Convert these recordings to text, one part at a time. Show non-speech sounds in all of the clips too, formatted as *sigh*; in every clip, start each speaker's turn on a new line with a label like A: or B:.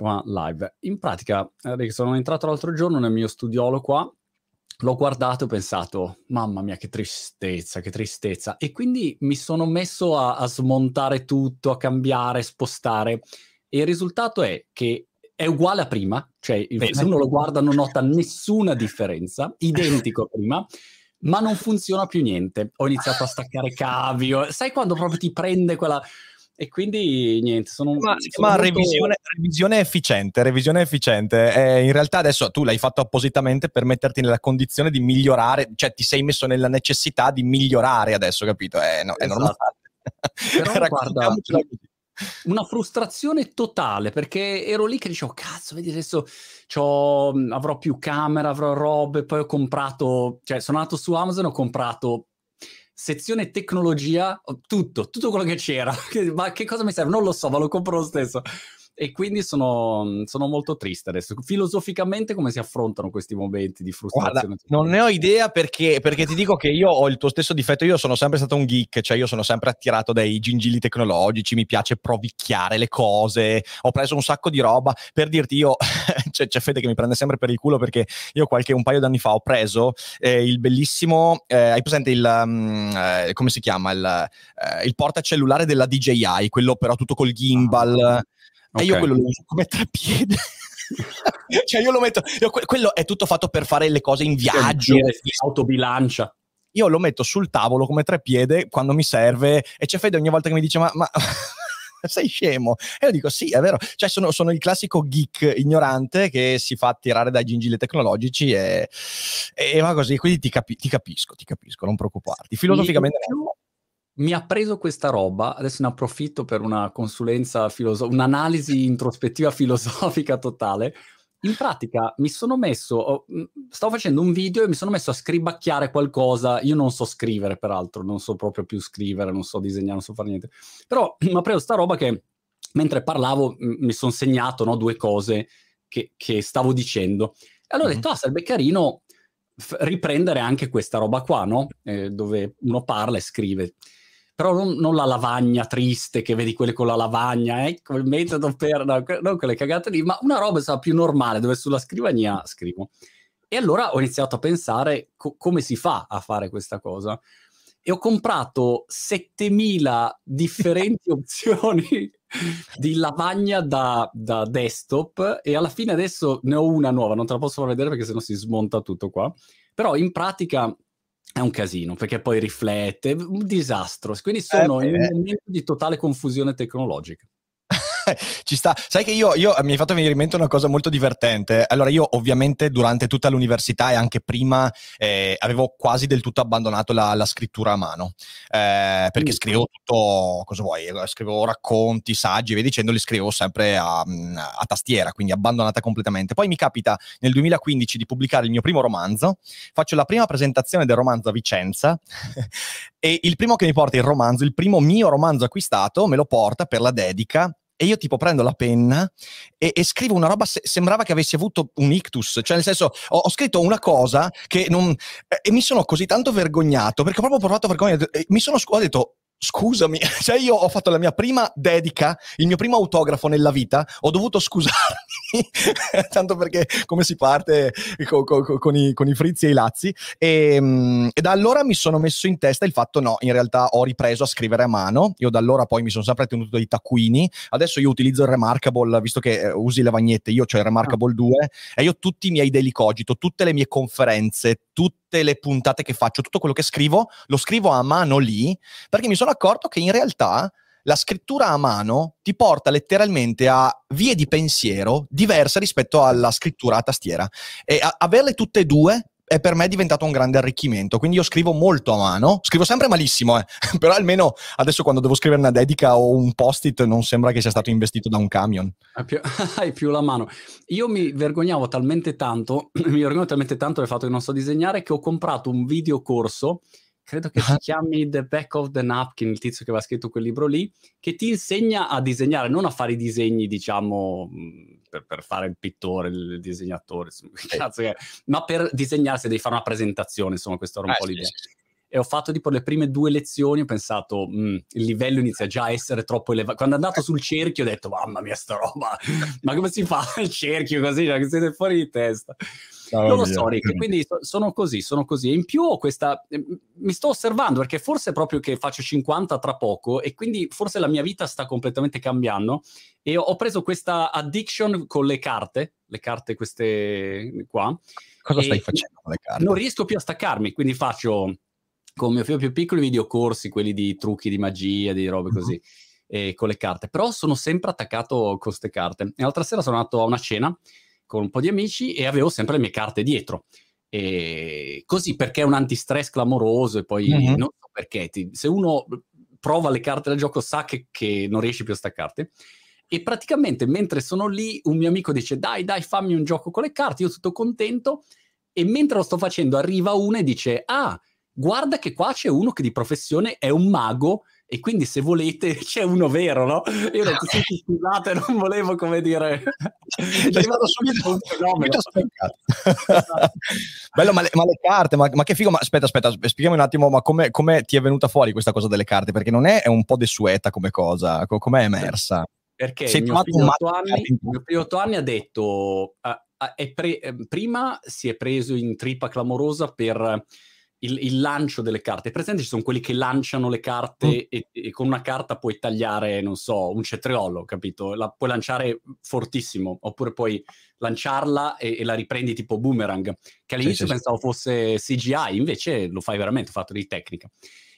A: ma live. In pratica, sono entrato l'altro giorno nel mio studiolo qua, l'ho guardato e ho pensato, mamma mia, che tristezza, che tristezza. E quindi mi sono messo a, a smontare tutto, a cambiare, spostare. E il risultato è che è uguale a prima, cioè se uno lo guarda non nota nessuna differenza, *laughs* identico a prima, ma non funziona più niente. Ho iniziato a staccare cavi, sai quando proprio ti prende quella e quindi niente, sono...
B: Ma si chiama molto... revisione, revisione, efficiente, revisione efficiente. Eh, in realtà adesso tu l'hai fatto appositamente per metterti nella condizione di migliorare, cioè ti sei messo nella necessità di migliorare adesso, capito? Eh, no, esatto. È normale. *laughs*
A: Però guarda, una frustrazione totale perché ero lì che dicevo cazzo vedi adesso avrò più camera avrò robe poi ho comprato cioè sono andato su Amazon ho comprato sezione tecnologia, tutto, tutto quello che c'era. *laughs* ma che cosa mi serve? Non lo so, ma lo compro lo stesso. E quindi sono, sono, molto triste adesso. Filosoficamente come si affrontano questi momenti di frustrazione?
B: Guarda, non ne ho idea perché, perché, ti dico che io ho il tuo stesso difetto, io sono sempre stato un geek, cioè io sono sempre attirato dai gingilli tecnologici, mi piace provicchiare le cose, ho preso un sacco di roba, per dirti io, *laughs* c'è, c'è, Fede che mi prende sempre per il culo perché io qualche un paio d'anni fa ho preso eh, il bellissimo, eh, hai presente il, um, eh, come si chiama, il, eh, il portacellulare della DJI, quello però tutto col gimbal. Ah Okay. E io quello lo uso come treppiede. *laughs* cioè io lo metto, io, quello è tutto fatto per fare le cose in viaggio.
A: Si autobilancia.
B: Io lo metto sul tavolo come treppiede quando mi serve e c'è Fede ogni volta che mi dice ma, ma *laughs* sei scemo? E io dico sì, è vero. Cioè sono, sono, il classico geek ignorante che si fa tirare dai gingilli tecnologici e, e va così. Quindi ti, capi, ti, capisco, ti capisco, non preoccuparti. Filosoficamente...
A: no mi ha preso questa roba, adesso ne approfitto per una consulenza filosofica, un'analisi introspettiva *laughs* filosofica totale. In pratica mi sono messo, stavo facendo un video e mi sono messo a scribacchiare qualcosa. Io non so scrivere, peraltro, non so proprio più scrivere, non so disegnare, non so fare niente. Però *clears throat* mi ha preso sta roba che mentre parlavo mi sono segnato no, due cose che, che, stavo dicendo. E allora mm-hmm. ho detto, ah, sarebbe carino riprendere anche questa roba qua, no? Eh, dove uno parla e scrive però non, non, la lavagna triste che vedi quelle con la lavagna, ecco il metodo per, no, non quelle cagate lì, ma una roba sa, più normale dove sulla scrivania scrivo. E allora ho iniziato a pensare co- come si fa a fare questa cosa. E ho comprato 7000 differenti *laughs* opzioni di lavagna da, da, desktop e alla fine adesso ne ho una nuova, non te la posso far vedere perché sennò si smonta tutto qua. Però in pratica è un casino perché poi riflette, un disastro. Quindi sono eh, in un momento di totale confusione tecnologica.
B: Ci sta. Sai che io, io, mi hai fatto venire in mente una cosa molto divertente. Allora, io ovviamente durante tutta l'università e anche prima eh, avevo quasi del tutto abbandonato la, la scrittura a mano. Eh, perché mm. scrivo tutto, cosa vuoi? Scrivo racconti, saggi, via dicendo, li scrivo sempre a, a, tastiera, quindi abbandonata completamente. Poi mi capita nel 2015 di pubblicare il mio primo romanzo. Faccio la prima presentazione del romanzo a Vicenza *laughs* e il primo che mi porta il romanzo, il primo mio romanzo acquistato, me lo porta per la dedica e io tipo prendo la penna e, e scrivo una roba, se, sembrava che avessi avuto un ictus, cioè nel senso ho, ho scritto una cosa che non... e mi sono così tanto vergognato perché ho proprio provato vergogna, mi sono ho detto scusami, *laughs* cioè io ho fatto la mia prima dedica, il mio primo autografo nella vita, ho dovuto scusarmi, *laughs* tanto perché come si parte con, con, con, i, con i, frizzi e i lazzi, e, ehm, e, da allora mi sono messo in testa il fatto no, in realtà ho ripreso a scrivere a mano, io da allora poi mi sono sempre tenuto dei taccuini, adesso io utilizzo il Remarkable, visto che eh, usi le vagnette, io ho il Remarkable 2, e io tutti i miei daily cogito, tutte le mie conferenze, tutte le puntate che faccio, tutto quello che scrivo, lo scrivo a mano lì, perché mi sono accorto che in realtà la scrittura a mano ti porta letteralmente a vie di pensiero diverse rispetto alla scrittura a tastiera. E a- averle tutte e due è per me diventato un grande arricchimento. Quindi io scrivo molto a mano, scrivo sempre malissimo, eh. *laughs* però almeno adesso quando devo scrivere una dedica o un post-it non sembra che sia stato investito da un camion.
A: Hai più, *laughs* hai più la mano. Io mi vergognavo talmente tanto, *clears throat* mi vergognavo talmente tanto del fatto che non so disegnare che ho comprato un videocorso credo che si chiami The Back of the Napkin, il tizio che aveva scritto quel libro lì, che ti insegna a disegnare, non a fare i disegni, diciamo, per, per fare il pittore, il disegnatore, insomma, cazzo che, ma per disegnare se devi fare una presentazione, insomma, questo era un eh, po' l'idea. Sì, sì. e ho fatto tipo le prime due lezioni, ho pensato, mm, il livello inizia già a essere troppo elevato. Quando è andato sul cerchio ho detto, mamma mia sta roba, ma come si fa il cerchio così? Cioè, che siete fuori di testa. Non lo so, Rick, quindi sono così, sono così. E in più ho questa, eh, mi sto osservando perché forse proprio che faccio 50 tra poco e quindi forse la mia vita sta completamente cambiando e ho preso questa addiction con le carte, le carte queste qua.
B: Cosa stai facendo con le carte?
A: Non riesco più a staccarmi, quindi faccio con mio figlio più piccolo i videocorsi, quelli di trucchi di magia, di robe così, e con le carte. Però sono sempre attaccato con queste carte. E l'altra sera sono andato a una cena con un po' di amici e avevo sempre le mie carte dietro. E così perché è un antistress clamoroso e poi uh-huh. non so perché. Ti, se uno prova le carte del gioco sa che, che non riesci più a staccarti. E praticamente mentre sono lì, un mio amico dice: Dai, dai, fammi un gioco con le carte. Io tutto contento. E mentre lo sto facendo, arriva uno e dice: Ah, guarda che qua c'è uno che di professione è un mago e quindi se volete *laughs* c'è uno vero, no? Io ho detto, sì, scusate, non volevo come dire...
B: C'è *laughs* stato subito un fenomeno. Bello, ma le, ma le carte, ma, ma, che figo, ma aspetta, aspetta, spiegami un attimo, ma come, come ti è venuta fuori questa cosa delle carte? Perché non è, è un po' desueta come cosa, come è emersa?
A: Perché il mio, figlio anni, il mio figlio otto anni ha detto, uh, pre- uh, prima si è preso in trippa clamorosa per il, il, lancio delle carte. Presente ci sono quelli che lanciano le carte mm. e, e, con una carta puoi tagliare, non so, un cetriolo, capito? La puoi lanciare fortissimo, oppure puoi lanciarla e, e la riprendi tipo boomerang, che all'inizio sì, pensavo sì. fosse CGI, invece lo fai veramente, fatto di tecnica.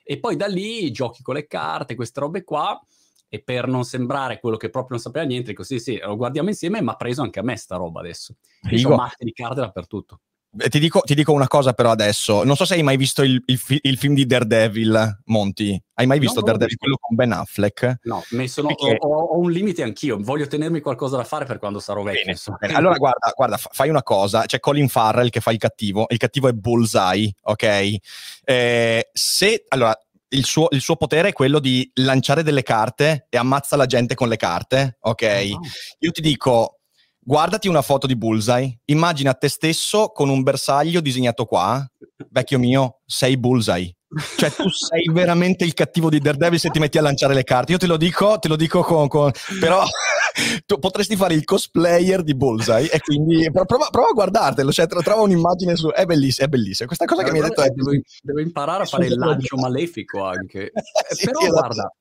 A: E poi da lì giochi con le carte, queste robe qua, e per non sembrare quello che proprio non sapeva niente, così sì, lo guardiamo insieme, ma ha preso anche a me sta roba adesso. Io ho mazzi di carte dappertutto.
B: Eh, ti dico, ti dico, una cosa però adesso, non so se hai mai visto il, il, il film di Daredevil, Monty. Hai mai visto no, Daredevil, quello con Ben Affleck?
A: No, sono, Perché... ho, ho, un limite anch'io, voglio tenermi qualcosa da fare per quando sarò vecchio. Bene,
B: bene. Allora guarda, guarda, fai una cosa, c'è Colin Farrell che fa il cattivo, il cattivo è Bullseye, ok? Eh, se, allora, il suo, il suo, potere è quello di lanciare delle carte e ammazza la gente con le carte, ok? Oh. Io ti dico Guardati una foto di Bullseye, immagina te stesso con un bersaglio disegnato qua. Vecchio mio, sei Bullseye. Cioè, tu sei veramente il cattivo di Daredevil se ti metti a lanciare le carte. Io te lo dico, te lo dico con. con però *laughs* tu potresti fare il cosplayer di Bullseye e quindi prova, prova a guardartelo. Cioè, trova un'immagine su. È bellissima, è bellissima. Questa cosa che mi hai detto è.
A: Devo, devo imparare a fare il *laughs* lancio *laughs* malefico anche. sì, però, esatto. guarda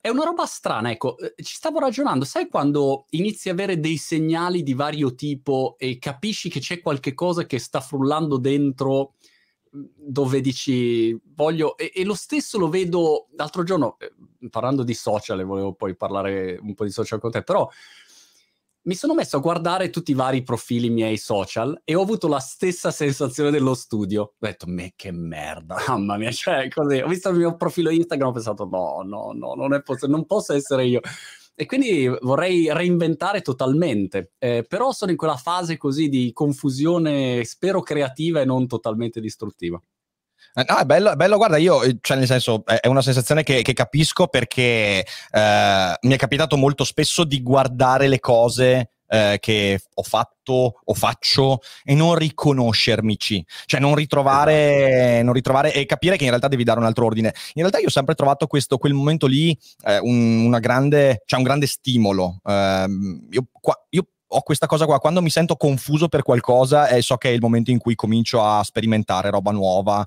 A: è una roba strana, ecco, eh, ci stavo ragionando, sai quando inizi a avere dei segnali di vario tipo e capisci che c'è qualche cosa che sta frullando dentro mhmm, dove dici voglio e, e lo stesso lo vedo l'altro giorno eh, parlando di social e volevo poi parlare un po' di social con te, però mi sono messo a guardare tutti i vari profili miei social e ho avuto la stessa sensazione dello studio. Ho detto, me che merda, *laughs* mamma mia, cioè così. Ho visto il mio profilo Instagram e ho pensato, no, no, no, non, è poss- non posso essere io. E quindi vorrei reinventare totalmente, eh, però sono in quella fase così di confusione, spero creativa e non totalmente distruttiva.
B: Eh, no, è bello, è bello, guarda, io, eh, cioè nel senso, è una sensazione che, che capisco perché eh, mi è capitato molto spesso di guardare le cose eh, che ho fatto o faccio e non riconoscermici, cioè non ritrovare, esatto. non ritrovare e capire che in realtà devi dare un altro ordine. In realtà io ho sempre trovato questo, quel momento lì eh, un, una grande, cioè un grande stimolo. Eh, io, qua, io ho questa cosa qua, quando mi sento confuso per qualcosa e so che è il momento in cui comincio a sperimentare roba nuova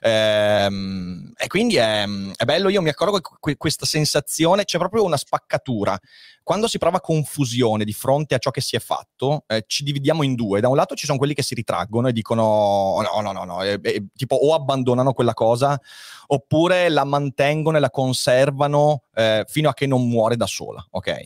B: ehm, e quindi è, è, bello, io mi accorgo che questa sensazione, c'è proprio una spaccatura quando si prova confusione di fronte a ciò che si è fatto, eh, ci dividiamo in due. Da un lato ci sono quelli che si ritraggono e dicono oh, no, no, no, no, e, e, tipo o abbandonano quella cosa oppure la mantengono e la conservano eh, fino a che non muore da sola, ok?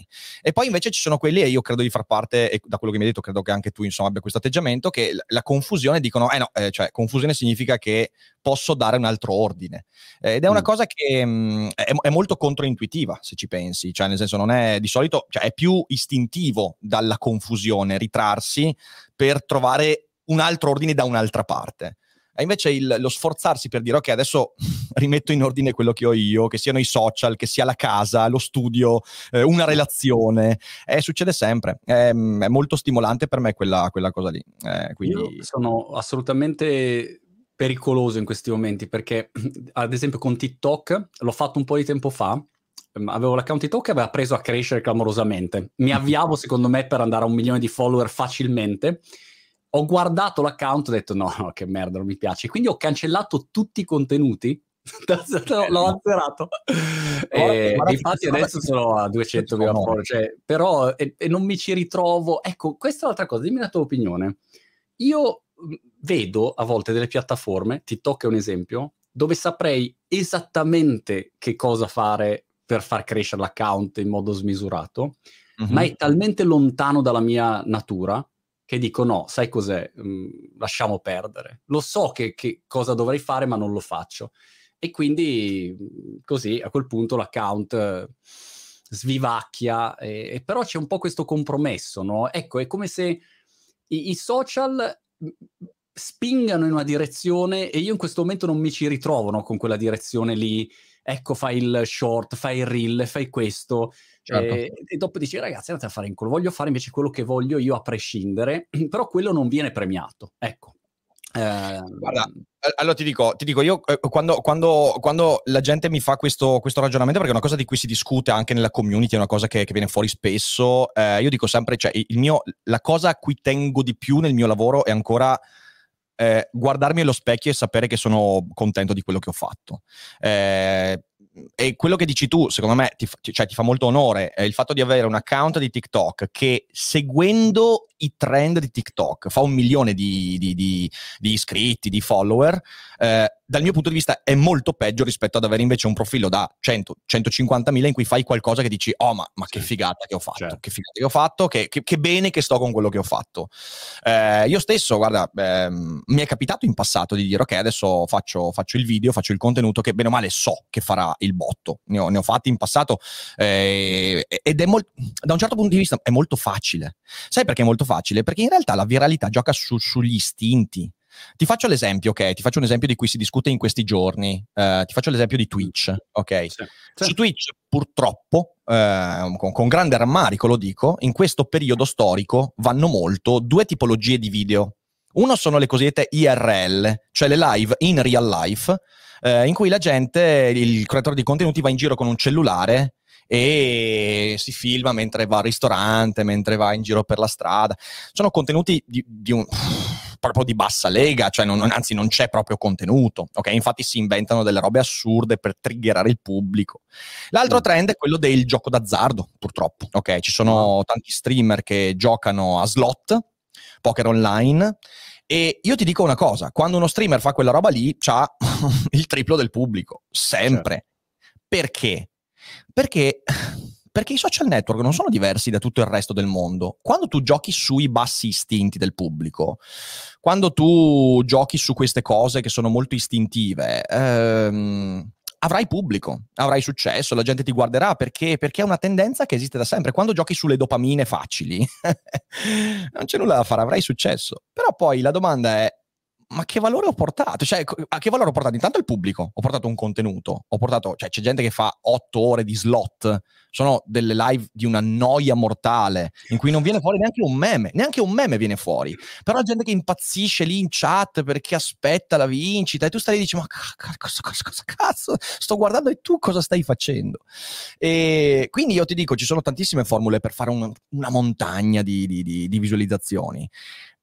B: E poi invece ci sono quelli, e io credo di far parte, e da quello che mi hai detto, credo che anche tu insomma abbia questo atteggiamento, che la confusione dicono, eh no, eh, cioè confusione significa che posso dare un altro ordine. Eh, ed è una mm. cosa che mh, mm, è, è, molto controintuitiva, se ci pensi, cioè nel senso non è di solito, cioè è più istintivo dalla confusione ritrarsi per trovare un altro ordine da un'altra parte. E invece il, lo sforzarsi per dire ok, adesso *laughs* rimetto in ordine quello che ho io, che siano i social, che sia la casa, lo studio, eh, una relazione, eh, succede sempre. È, è, molto stimolante per me quella, quella cosa lì. Eh, quindi...
A: Sono assolutamente pericoloso in questi momenti perché, *clears throat* ad esempio, con TikTok l'ho fatto un po' di tempo fa. Ehm, avevo l'account TikTok che aveva preso a crescere clamorosamente. Mi *laughs* avviavo, secondo me, per andare a un milione di follower facilmente. Ho guardato l'account e ho detto: no, no, che merda, non mi piace. Quindi ho cancellato tutti i contenuti *laughs* l'ho azzerato. e, infatti adesso sono a 200 follower, cioè, però e, e, non mi ci ritrovo. Ecco, questa è un'altra cosa, dimmi la tua opinione. Io vedo a volte delle piattaforme, TikTok è un esempio, dove saprei esattamente che cosa fare per far crescere l'account in modo smisurato, mm-hmm. ma è talmente lontano dalla mia natura che dico no, sai cos'è, mm, lasciamo perdere. Lo so che, che, cosa dovrei fare, ma non lo faccio. E quindi così a quel punto l'account svivacchia, e, però c'è un po' questo compromesso, no? Ecco, è come se i, i social spingano in una direzione e io in questo momento non mi ci ritrovo no, con quella direzione lì. Ecco, fai il short, fai il reel, fai questo. Certo. E, e, dopo dici, ragazzi, andate a fare in culo. Voglio fare invece quello che voglio io a prescindere, *clears throat* però quello non viene premiato. Ecco.
B: Eh, Guarda, allora ti dico, ti dico io eh, quando, quando, quando, la gente mi fa questo, questo, ragionamento, perché è una cosa di cui si discute anche nella community, è una cosa che, che viene fuori spesso, eh, io dico sempre, cioè, mio, la cosa a cui tengo di più nel mio lavoro è ancora eh, guardarmi allo specchio e sapere che sono contento di quello che ho fatto. Eh, e quello che dici tu, secondo me, ti, cioè, ti fa molto onore, è il fatto di avere un account di TikTok che seguendo i trend di TikTok fa un milione di, di, di, di iscritti, di follower, eh, dal mio punto di vista è molto peggio rispetto ad avere invece un profilo da 100, 150 mila in cui fai qualcosa che dici, oh ma, ma che figata che ho fatto, certo. che figata che ho fatto, che, che, che, bene che sto con quello che ho fatto. Eh, io stesso, guarda, ehm, mi è capitato in passato di dire, ok, adesso faccio, faccio, il video, faccio il contenuto che bene o male so che farà il botto. Ne ho, ne ho fatti in passato eh, ed è molto, da un certo punto di vista è molto facile. Sai perché è molto facile? Perché in realtà la viralità gioca su, sugli istinti. Ti faccio l'esempio, ok? Ti faccio un esempio di cui si discute in questi giorni. Uh, ti faccio l'esempio di Twitch, ok? Sì. Su Twitch, purtroppo, uh, con, con, grande rammarico lo dico, in questo periodo storico vanno molto due tipologie di video. Uno sono le cosiddette IRL, cioè le live in real life, uh, in cui la gente, il creatore di contenuti va in giro con un cellulare e si filma mentre va al ristorante, mentre va in giro per la strada. Sono contenuti di, di un proprio di bassa lega, cioè non, anzi non c'è proprio contenuto, ok? Infatti si inventano delle robe assurde per triggerare il pubblico. L'altro mm. trend è quello del gioco d'azzardo, purtroppo, ok? Ci sono tanti streamer che giocano a slot, poker online, e io ti dico una cosa, quando uno streamer fa quella roba lì, c'ha *laughs* il triplo del pubblico, sempre. Certo. Perché? Perché perché i social network non sono diversi da tutto il resto del mondo. Quando tu giochi sui bassi istinti del pubblico, quando tu giochi su queste cose che sono molto istintive, ehm, avrai pubblico, avrai successo, la gente ti guarderà perché, perché, è una tendenza che esiste da sempre. Quando giochi sulle dopamine facili, *laughs* non c'è nulla da fare, avrai successo. Però poi la domanda è, ma che valore ho portato? Cioè, a che valore ho portato? Intanto il pubblico, ho portato un contenuto, ho portato, cioè c'è gente che fa otto ore di slot, sono delle live di una noia mortale, in cui non viene fuori neanche un meme, neanche un meme viene fuori, però gente che impazzisce lì in chat perché aspetta la vincita e tu stai lì e dici, ma cosa, cosa, cosa cazzo, sto guardando e tu cosa stai facendo? E quindi io ti dico, ci sono tantissime formule per fare un, una montagna di, di, di, di visualizzazioni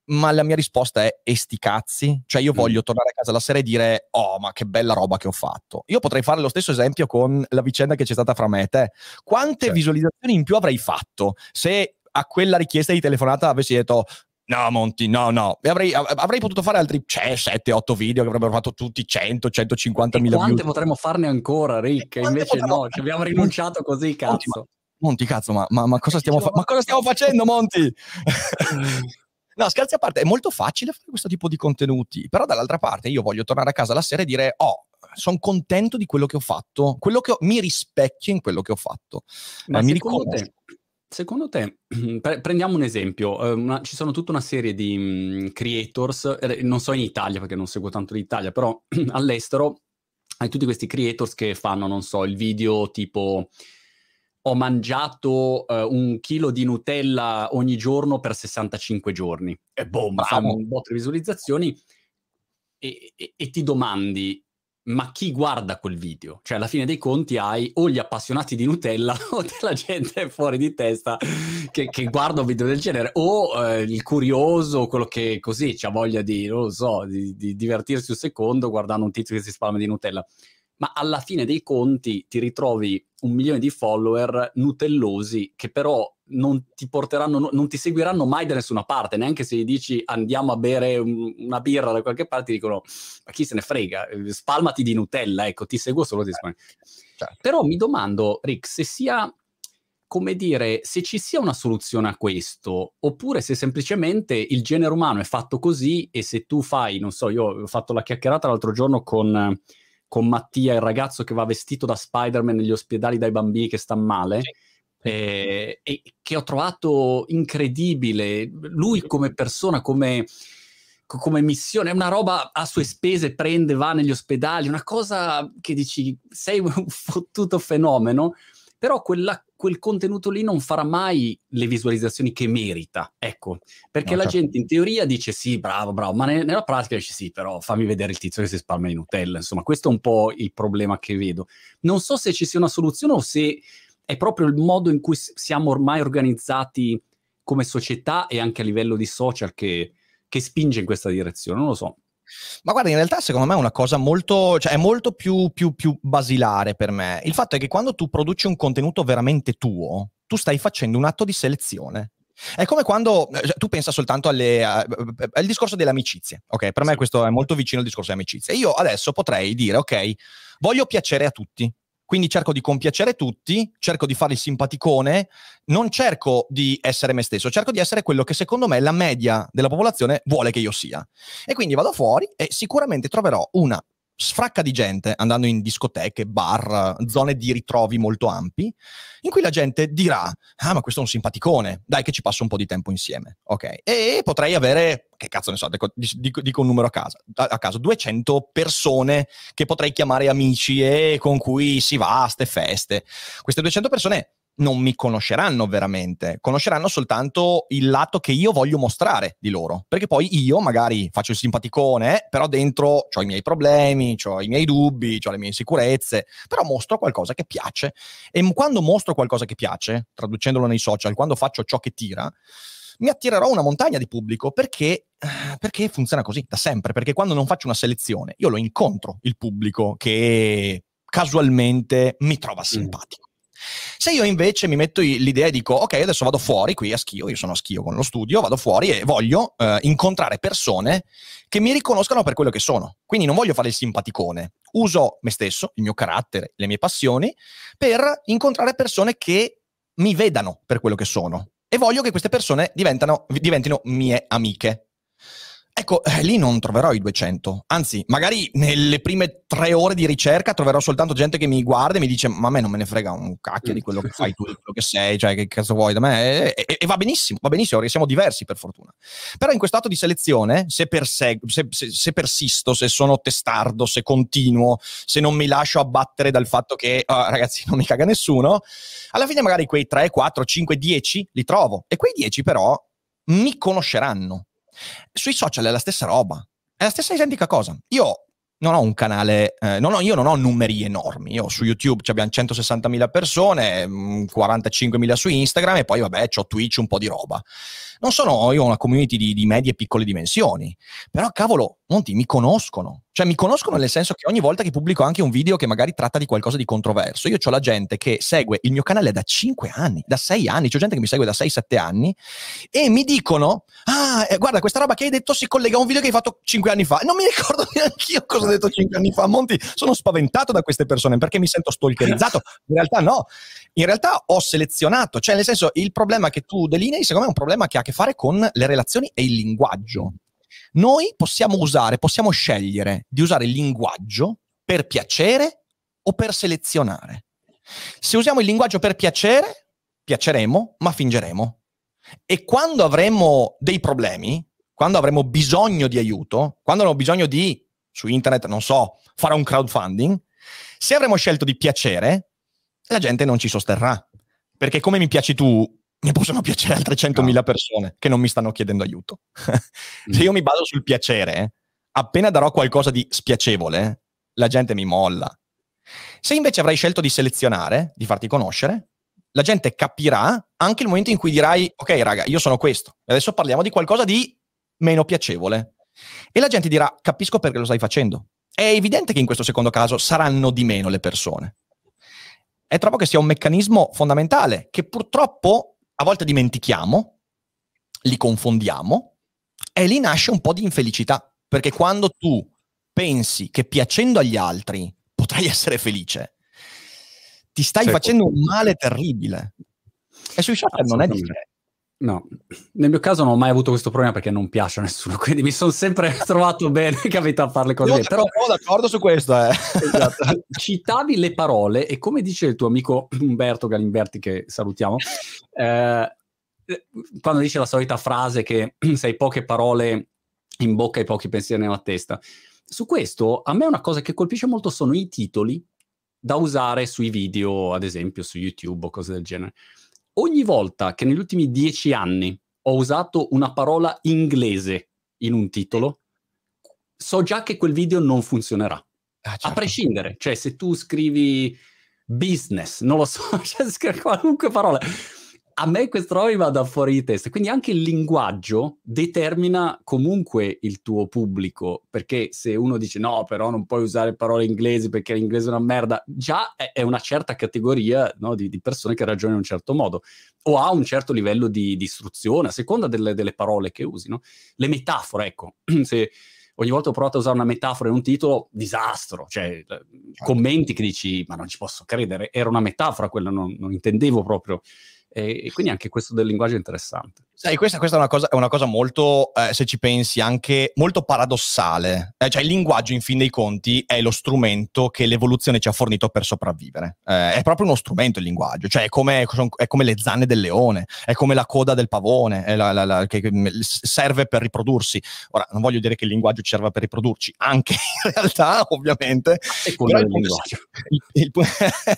B: ma la mia risposta è e sti cazzi, cioè io mm. voglio tornare a casa la sera e dire oh ma che bella roba che ho fatto. Io potrei fare lo stesso esempio con la vicenda che c'è stata fra me e te. Quante certo. visualizzazioni in più avrei fatto se a quella richiesta di telefonata avessi detto No, Monti, no, no. Avrei, avrei, potuto fare altri cioè, 7-8 video che avrebbero fatto tutti 100, 150 mila
A: views. Quante potremmo farne ancora, Rick? Invece no, ci abbiamo rinunciato così, cazzo.
B: Monti, ma, Monti cazzo, ma, ma, ma, cosa stiamo fa- ma cosa stiamo facendo, Monti? No, scherzi a parte, è molto facile fare questo tipo di contenuti, però dall'altra parte io voglio tornare a casa la sera e dire, oh, sono contento di quello che ho fatto, quello che ho, mi rispecchia in quello che ho fatto.
A: Ma eh, mi secondo te, secondo te, *clears throat* pre- prendiamo un esempio, uh, una, ci sono tutta una serie di um, creators, eh, non so in Italia perché non seguo tanto l'Italia, però *clears throat* all'estero hai tutti questi creators che fanno, non so, il video tipo ho mangiato uh, un chilo di Nutella ogni giorno per 65 giorni. E boom, fanno un botto di visualizzazioni. e, e, e ti domandi, ma chi guarda quel video? Cioè, alla fine dei conti hai o gli appassionati di Nutella *laughs* o della gente fuori di testa che, che guarda un video del genere, o eh, il curioso, quello che così ha voglia di, non lo so, di, di divertirsi un secondo guardando un tizio che si spalma di Nutella ma alla fine dei conti ti ritrovi un milione di follower nutellosi che però non ti porteranno, non ti seguiranno mai da nessuna parte, neanche se gli dici andiamo a bere una birra da qualche parte, dicono ma chi se ne frega, spalmati di Nutella, ecco, ti seguo solo di spalmati. Certo. Però mi domando, Rick, se sia come dire, se ci sia una soluzione a questo, oppure se semplicemente il genere umano è fatto così e se tu fai, non so, io ho fatto la chiacchierata l'altro giorno con con Mattia, il ragazzo che va vestito da Spider-Man negli ospedali dai bambini che stanno male. Sì. Eh, e che ho trovato incredibile. Lui come persona, come, come missione, è una roba a sue spese, prende, va negli ospedali, una cosa che dici, sei un *laughs* fottuto fenomeno, però quella, quel contenuto lì non farà mai le visualizzazioni che merita, ecco, perché no, la certo. gente in teoria dice sì, bravo, bravo, ma ne, nella pratica dice sì, però fammi vedere il tizio che si spalma di Nutella, insomma, questo è un po' il problema che vedo. Non so se ci sia una soluzione o se è proprio il modo in cui siamo ormai organizzati come società e anche a livello di social che, che spinge in questa direzione, non lo so.
B: Ma guarda, in realtà secondo me è una cosa molto, cioè è molto più, più, più basilare per me. Il fatto è che quando tu produci un contenuto veramente tuo, tu stai facendo un atto di selezione. È come quando cioè, tu pensa soltanto alle, a, al discorso delle amicizie, ok? Per me questo è molto vicino al discorso delle amicizie. Io adesso potrei dire, ok, voglio piacere a tutti, quindi cerco di compiacere tutti, cerco di fare il simpaticone, non cerco di essere me stesso, cerco di essere quello che secondo me la media della popolazione vuole che io sia. E quindi vado fuori e sicuramente troverò una sfracca di gente andando in discoteche, bar, zone di ritrovi molto ampi, in cui la gente dirà: Ah, ma questo è un simpaticone, dai, che ci passo un po' di tempo insieme. Ok. E potrei avere, che cazzo ne so, dico, dico un numero a caso, a caso, 200 persone che potrei chiamare amici e con cui si va a ste feste. Queste 200 persone non mi conosceranno veramente, conosceranno soltanto il lato che io voglio mostrare di loro, perché poi io magari faccio il simpaticone, però dentro ho i miei problemi, ho i miei dubbi, ho le mie insicurezze, però mostro qualcosa che piace e quando mostro qualcosa che piace, traducendolo nei social, quando faccio ciò che tira, mi attirerò una montagna di pubblico perché, eh, perché funziona così da sempre, perché quando non faccio una selezione io lo incontro il pubblico che casualmente mi trova mm. simpatico. Se io invece mi metto l'idea e dico, ok, adesso vado fuori qui a Schio, io sono a Schio con lo studio, vado fuori e voglio eh, incontrare persone che mi riconoscano per quello che sono. Quindi non voglio fare il simpaticone, uso me stesso, il mio carattere, le mie passioni, per incontrare persone che mi vedano per quello che sono. E voglio che queste persone diventino mie amiche. Ecco, eh, lì non troverò i 200, anzi, magari nelle prime tre ore di ricerca troverò soltanto gente che mi guarda e mi dice: Ma a me non me ne frega un cacchio di quello che fai tu, di quello che sei, cioè che cazzo vuoi da me? E, e, e va benissimo, va benissimo, perché siamo diversi per fortuna. Però in questo atto di selezione, se, perseg- se, se, se, persisto, se sono testardo, se continuo, se non mi lascio abbattere dal fatto che oh, ragazzi non mi caga nessuno, alla fine magari quei 3, 4, 5, 10 li trovo. E quei 10 però mi conosceranno sui social è la stessa roba, è la stessa identica cosa. Io non ho un canale, eh, non ho, io non ho numeri enormi. Io su YouTube abbiamo 160.000 persone, 45.000 mm, su Instagram e poi vabbè, ho Twitch un po' di roba. Non sono io una community di, di medie e piccole dimensioni, però cavolo, Monti, mi conoscono. Cioè, mi conoscono nel senso che ogni volta che pubblico anche un video che magari tratta di qualcosa di controverso, io ho la gente che segue il mio canale da 5 anni, da 6 anni, c'è gente che mi segue da 6-7 anni e mi dicono, ah, eh, guarda, questa roba che hai detto si collega a un video che hai fatto 5 anni fa. Non mi ricordo *laughs* neanche io cosa ho detto 5 anni fa. Monti, sono spaventato da queste persone perché mi sento stalkerizzato. *laughs* In realtà no, in realtà ho selezionato, cioè nel senso il problema che tu delinei secondo me è un problema che ha a che fare con le relazioni e il linguaggio. Noi possiamo usare, possiamo scegliere di usare il linguaggio per piacere o per selezionare. Se usiamo il linguaggio per piacere, piaceremo, ma fingeremo. E quando avremo dei problemi, quando avremo bisogno di aiuto, quando avremo bisogno di, su internet, non so, fare un crowdfunding, se avremo scelto di piacere, la gente non ci sosterrà. Perché come mi piaci tu, mi possono piacere altre 100.000 persone che non mi stanno chiedendo aiuto. *laughs* Se io mi baso sul piacere, appena darò qualcosa di spiacevole, la gente mi molla. Se invece avrai scelto di selezionare, di farti conoscere, la gente capirà anche il momento in cui dirai, ok raga, io sono questo, e adesso parliamo di qualcosa di meno piacevole. E la gente dirà, capisco perché lo stai facendo. È evidente che in questo secondo caso saranno di meno le persone. E trovo che sia un meccanismo fondamentale che purtroppo a volte dimentichiamo, li confondiamo e lì nasce un po' di infelicità. Perché quando tu pensi che piacendo agli altri potrai essere felice, ti stai facendo un male terribile. E sui social non è differente.
A: No, nel mio caso non ho mai avuto questo problema perché non piace a nessuno, *laughs* quindi mi sono sempre *laughs* trovato bene *laughs* capito a fare le cose. Io
B: però sono d'accordo su questo. Eh.
A: Esatto. Citavi le parole e come dice il tuo amico *clears throat* Umberto Galimberti, che salutiamo, eh, quando dice la solita frase che *clears throat* sei poche parole in bocca e pochi pensieri nella testa. Su questo a me una cosa che colpisce molto sono i titoli da usare sui video, ad esempio su YouTube o cose del genere ogni volta che negli ultimi dieci anni ho usato una parola inglese in un titolo, so già che quel video non funzionerà. Ah, certo. A prescindere, cioè se tu scrivi business, non lo so, *laughs* cioè scrivi qualunque parola, a me questo roba mi va da fuori di testa. Quindi anche il linguaggio determina comunque il tuo pubblico, perché se uno dice no, però non puoi usare parole inglesi perché l'inglese è una merda, già è, una certa categoria no, di, di, persone che ragionano in un certo modo o ha un certo livello di, di istruzione, a seconda delle, delle parole che usi. No? Le metafore, ecco, *clears throat* se ogni volta ho provato a usare una metafora in un titolo, disastro, cioè commenti che dici ma non ci posso credere, era una metafora quella, non, non intendevo proprio e, e, quindi anche questo del linguaggio è interessante.
B: Sai, questa, questa è, una cosa, è, una cosa, molto, eh, se ci pensi, anche molto paradossale. Eh, cioè, il linguaggio, in fin dei conti, è lo strumento che l'evoluzione ci ha fornito per sopravvivere. Eh, è proprio uno strumento il linguaggio, cioè è come, è come, le zanne del leone, è come la coda del pavone, la, la, la, che serve per riprodursi. Ora, non voglio dire che il linguaggio ci serva per riprodurci, anche *laughs* in realtà, ovviamente.
A: È quello il linguaggio. *laughs*
B: Il, il, *laughs*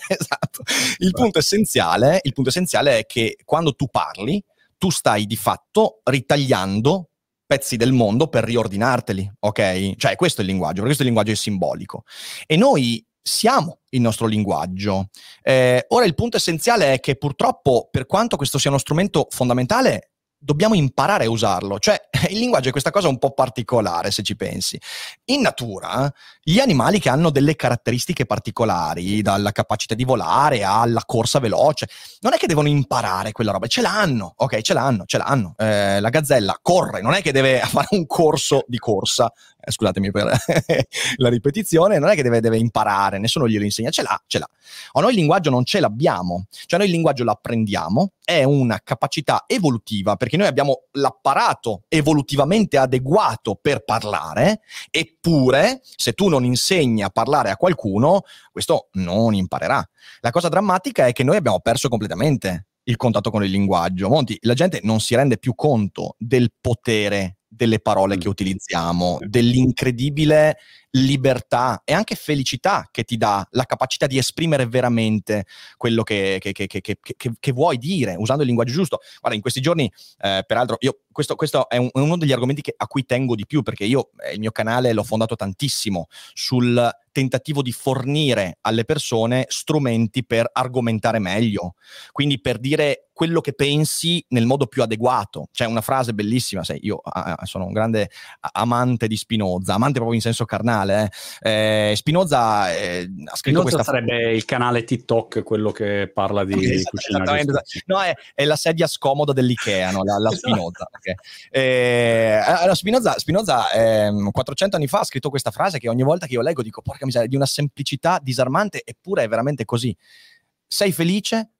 B: esatto. il punto essenziale, il punto essenziale è che quando tu parli, tu stai di fatto ritagliando pezzi del mondo per riordinarteli, ok? Cioè questo è il linguaggio, per questo il linguaggio è simbolico. E noi siamo il nostro linguaggio. Eh, ora il punto essenziale è che purtroppo, per quanto questo sia uno strumento fondamentale, dobbiamo imparare a usarlo. Cioè, *laughs* il linguaggio è questa cosa un po' particolare, se ci pensi. In natura, gli animali che hanno delle caratteristiche particolari, dalla capacità di volare alla corsa veloce, non è che devono imparare quella roba, ce l'hanno, ok, ce l'hanno, ce l'hanno. Eh, la gazzella corre, non è che deve *laughs* fare un corso di corsa, eh, scusatemi per *laughs* la ripetizione, non è che deve, deve, imparare, nessuno glielo insegna, ce l'ha, ce l'ha. O noi il linguaggio non ce l'abbiamo, cioè noi il linguaggio lo apprendiamo, è una capacità evolutiva, perché noi abbiamo l'apparato evolutivamente adeguato per parlare, eppure se tu non insegni a parlare a qualcuno, questo non imparerà. La cosa drammatica è che noi abbiamo perso completamente il contatto con il linguaggio. Monti, la gente non si rende più conto del potere delle parole che utilizziamo, dell'incredibile libertà e anche felicità che ti dà la capacità di esprimere veramente quello che, che, che, che vuoi dire usando il linguaggio giusto. Guarda, in questi giorni, eh, peraltro, io, questo, questo è, un, è, uno degli argomenti a cui tengo di più perché io eh, il mio canale l'ho fondato tantissimo sul tentativo di fornire alle persone strumenti per argomentare meglio, quindi per dire quello che pensi nel modo più adeguato. C'è una frase bellissima, sai, io ah, ah sono un grande amante di Spinoza, amante proprio in senso carnale. Eh. Eh, Spinoza eh, ha scritto Spinoza questa
A: sarebbe il canale TikTok, quello che parla di esatto, cucina. Esatto.
B: No, è, è, la sedia scomoda dell'Ikea, no? la, la esatto. Spinoza. Okay. Eh, allora, Spinoza, Spinoza 400 ehm, anni fa ha scritto questa frase che ogni volta che io leggo dico, porca miseria, di una semplicità disarmante, eppure è veramente così. Sei felice?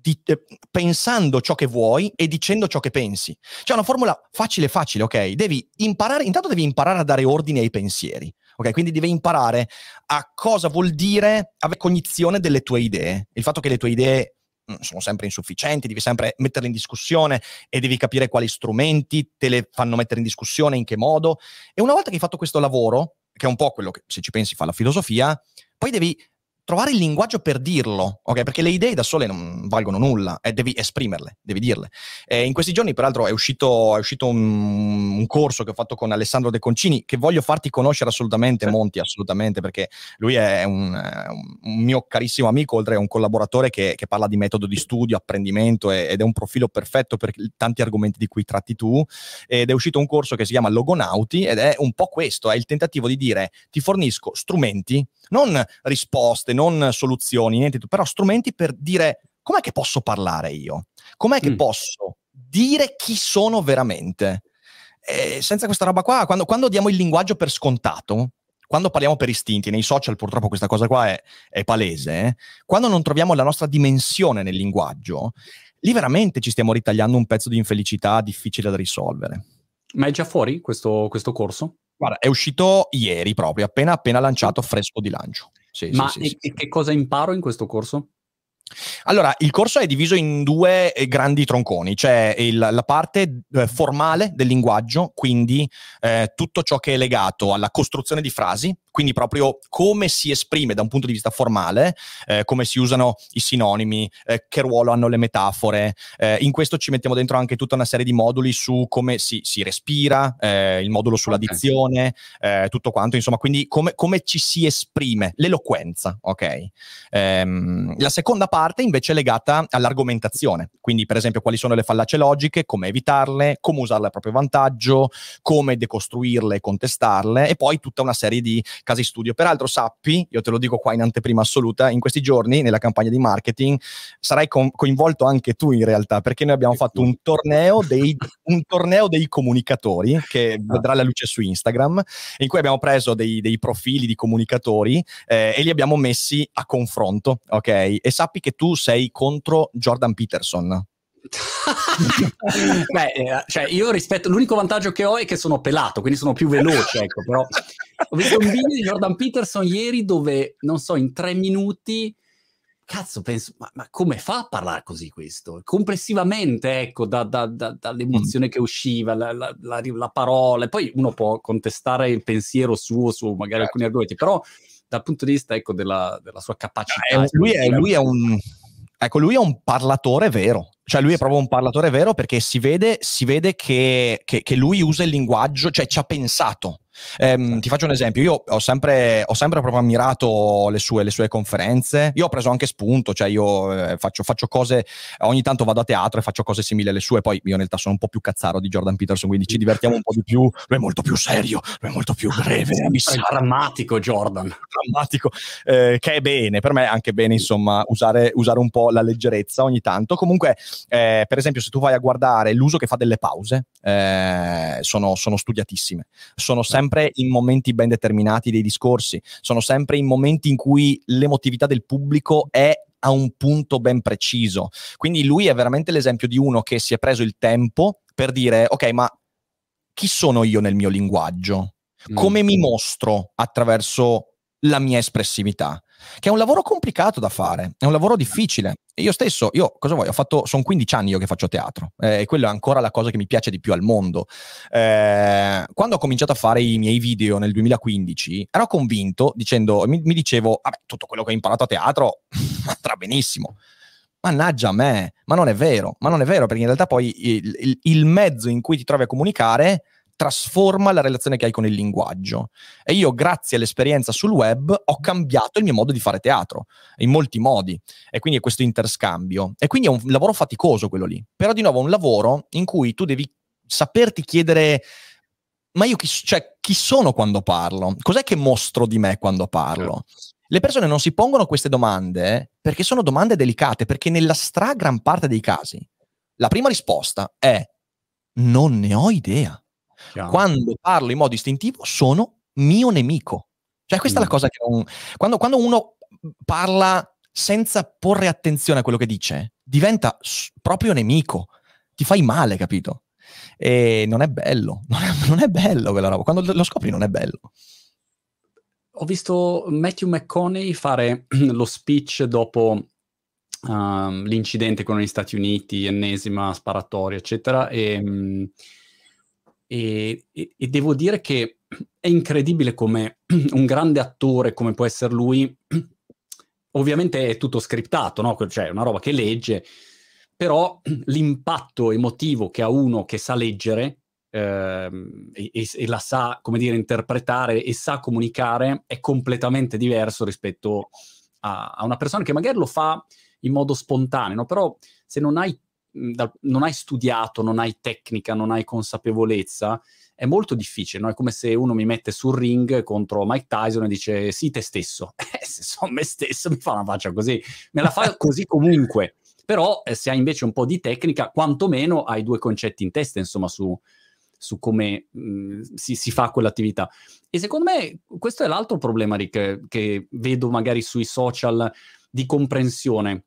B: Di, eh, pensando ciò che vuoi e dicendo ciò che pensi. C'è una formula facile, facile, ok? Devi imparare, intanto devi imparare a dare ordine ai pensieri. Ok, quindi devi imparare a cosa vuol dire avere cognizione delle tue idee. Il fatto che le tue idee mm, sono sempre insufficienti, devi sempre metterle in discussione e devi capire quali strumenti te le fanno mettere in discussione, in che modo. E una volta che hai fatto questo lavoro, che è un po' quello che se ci pensi fa la filosofia, poi devi trovare il linguaggio per dirlo, ok? Perché le idee da sole non valgono nulla e devi esprimerle, devi dirle. E in questi giorni, peraltro, è uscito, è uscito un, un, corso che ho fatto con Alessandro De Concini, che voglio farti conoscere assolutamente, sì. Monti, assolutamente, perché lui è un, un, mio carissimo amico, oltre a un collaboratore che, che parla di metodo di studio, apprendimento ed è un profilo perfetto per tanti argomenti di cui tratti tu. Ed è uscito un corso che si chiama Logonauti ed è un po' questo, è il tentativo di dire ti fornisco strumenti, non risposte, non soluzioni, niente, però strumenti per dire com'è che posso parlare io? Com'è che mm. posso dire chi sono veramente? E senza questa roba qua, quando, quando diamo il linguaggio per scontato, quando parliamo per istinti, nei social purtroppo questa cosa qua è, è palese, eh? quando non troviamo la nostra dimensione nel linguaggio, lì veramente ci stiamo ritagliando un pezzo di infelicità difficile da risolvere.
A: Ma è già fuori questo, questo corso?
B: Guarda, è uscito ieri proprio, appena appena lanciato, fresco di lancio.
A: Sì, Ma sì, e, sì, che cosa imparo in questo corso?
B: Allora, il corso è diviso in due eh, grandi tronconi, c'è il, la parte eh, formale del linguaggio, quindi eh, tutto ciò che è legato alla costruzione di frasi, quindi proprio come si esprime da un punto di vista formale, eh, come si usano i sinonimi, eh, che ruolo hanno le metafore. Eh, in questo ci mettiamo dentro anche tutta una serie di moduli su come si, si respira, eh, il modulo sulla dizione, eh, tutto quanto, insomma, quindi come, come, ci si esprime, l'eloquenza, ok? Ehm, la seconda parte invece è legata all'argomentazione, quindi per esempio quali sono le fallacie logiche, come evitarle, come usarle a proprio vantaggio, come decostruirle e contestarle, e poi tutta una serie di casi studio. Peraltro sappi, io te lo dico qua in anteprima assoluta, in questi giorni nella campagna di marketing sarai co- coinvolto anche tu in realtà, perché noi abbiamo fatto un torneo dei, un torneo dei comunicatori che ah. vedrà la luce su Instagram, in cui abbiamo preso dei, dei profili di comunicatori eh, e li abbiamo messi a confronto, ok? E sappi che tu sei contro Jordan Peterson. *laughs*
A: Beh, eh, cioè io rispetto l'unico vantaggio che ho è che sono pelato, quindi sono più veloce, *laughs* ecco, però ho visto un video di Jordan Peterson ieri dove non so, in tre minuti cazzo, penso, ma, ma, come fa a parlare così questo? Complessivamente, ecco, da, da, da, dall'emozione mm. che usciva, la, la, la, la, parola, poi uno può contestare il pensiero suo su magari certo. alcuni argomenti, però dal punto di vista, ecco, della, della sua capacità.
B: Eh, lui, è, lui è un... Ecco, lui è un parlatore vero, cioè lui è proprio un parlatore vero perché si vede, si vede che, che, che lui usa il linguaggio, cioè ci ha pensato. Eh, ti faccio un esempio, io ho sempre, ho sempre proprio ammirato le sue, le sue, conferenze, io ho preso anche spunto, cioè io eh, faccio, faccio, cose, ogni tanto vado a teatro e faccio cose simili alle sue, poi io in realtà sono un po' più cazzaro di Jordan Peterson, quindi ci divertiamo un po' di più, *laughs* lui è molto più serio, lui è molto più breve, è
A: drammatico Jordan. *laughs*
B: Drammatico, eh, che è bene, per me è anche bene insomma usare, usare un po' la leggerezza ogni tanto, comunque eh, per esempio se tu vai a guardare l'uso che fa delle pause, eh, sono, sono studiatissime, sono sempre sempre in momenti ben determinati dei discorsi, sono sempre in momenti in cui l'emotività del pubblico è a un punto ben preciso. Quindi lui è veramente l'esempio di uno che si è preso il tempo per dire, ok, ma chi sono io nel mio linguaggio? Mm. Come mm. mi mostro attraverso la mia espressività? Che è un lavoro complicato da fare, è un lavoro difficile. io stesso, io cosa voglio? Ho fatto, sono 15 anni io che faccio teatro eh, e quello è ancora la cosa che mi piace di più al mondo. Eh, quando ho cominciato a fare i miei video nel 2015, ero convinto dicendo, mi, mi dicevo, vabbè, tutto quello che ho imparato a teatro *laughs* andrà benissimo. Mannaggia a me, ma non è vero, ma non è vero perché in realtà poi il, il, il mezzo in cui ti trovi a comunicare trasforma la relazione che hai con il linguaggio. E io, grazie all'esperienza sul web, ho cambiato il mio modo di fare teatro, in molti modi. E quindi è questo interscambio. E quindi è un lavoro faticoso quello lì. Però di nuovo è un lavoro in cui tu devi saperti chiedere ma io chi, cioè, chi sono quando parlo? Cos'è che mostro di me quando parlo? Certo. Le persone non si pongono queste domande perché sono domande delicate, perché nella stra gran parte dei casi la prima risposta è non ne ho idea. Chiaro. Quando parlo in modo istintivo sono mio nemico. Cioè questa mm. è la mm. cosa che... Un, quando, quando uno parla senza porre attenzione a quello che dice, diventa proprio nemico. Ti fai male, capito? E non è bello, *laughs* non è, non è bello quella roba. Quando lo scopri non è bello.
A: Ho visto Matthew McConaughey fare *clears throat* lo speech dopo um, l'incidente con gli Stati Uniti, ennesima sparatoria, eccetera, e... Um, e, e, devo dire che è incredibile come *clears throat* un grande attore come può essere lui *clears throat* ovviamente è tutto scriptato, no? Cioè, una roba che legge, però *clears throat* l'impatto emotivo che ha uno che sa leggere ehm, e, e, la sa, come dire, interpretare e sa comunicare è completamente diverso rispetto a, a una persona che magari lo fa in modo spontaneo, però se non hai, non hai studiato, non hai tecnica, non hai consapevolezza, è molto difficile, no? È come se uno mi mette sul ring contro Mike Tyson e dice sì, te stesso. *laughs* Eh, se sono me stesso mi fa una faccia così, me la fa *laughs* così comunque. Però eh, se hai invece un po' di tecnica, quantomeno hai due concetti in testa, insomma, su, su come mh, si, si, fa quell'attività. E secondo me questo è l'altro problema, Rick, che vedo magari sui social di comprensione.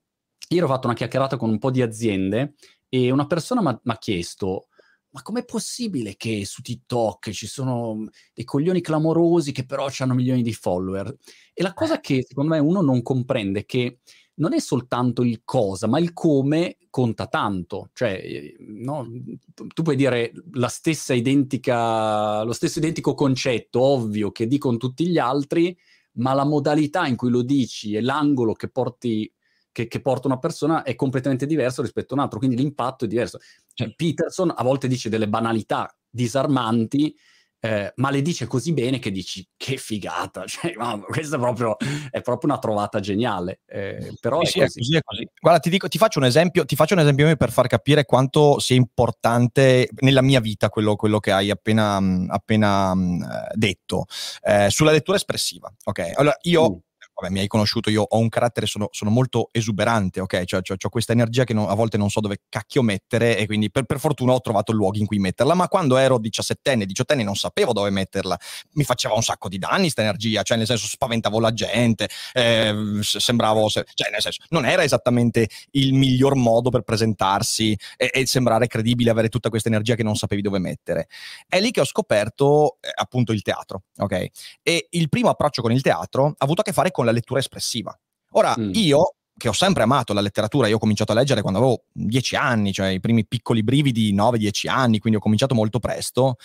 A: Ieri ho fatto una chiacchierata con un po' di aziende e una persona mi ha chiesto ma com'è possibile che su TikTok ci sono dei coglioni clamorosi che però hanno milioni di follower? E la cosa che secondo me uno non comprende è che non è soltanto il cosa, ma il come conta tanto. Cioè, no, tu puoi dire la stessa identica, lo stesso identico concetto, ovvio, che dicono tutti gli altri, ma la modalità in cui lo dici e l'angolo che porti che, che, porta una persona è completamente diverso rispetto a un altro, quindi l'impatto è diverso. Cioè, Peterson a volte dice delle banalità disarmanti, eh, ma le dice così bene che dici che figata, *laughs* cioè, mamma, questa è proprio, è proprio, una trovata geniale. Eh, però sì, è, così. È così, è così.
B: Guarda, ti, dico, ti, faccio un esempio, ti faccio un esempio per far capire quanto sia importante nella mia vita quello, quello che hai appena, appena uh, detto eh, sulla lettura espressiva. Ok, allora io. Mm vabbè, mi hai conosciuto, io ho un carattere, sono, sono molto esuberante, ok? Cioè, ho questa energia che non, a volte non so dove cacchio mettere e quindi per, per, fortuna ho trovato luoghi in cui metterla, ma quando ero 17enne, 18enne non sapevo dove metterla, mi faceva un sacco di danni questa energia, cioè nel senso spaventavo la gente, eh, sembravo, cioè nel senso non era esattamente il miglior modo per presentarsi e, e sembrare credibile avere tutta questa energia che non sapevi dove mettere. È lì che ho scoperto eh, appunto il teatro, ok? E il primo approccio con il teatro ha avuto a che fare con la la lettura espressiva. Ora, mm. io che ho sempre amato la letteratura, io ho cominciato a leggere quando avevo 10 anni, cioè i primi piccoli brividi 9-10 anni, quindi ho cominciato molto presto,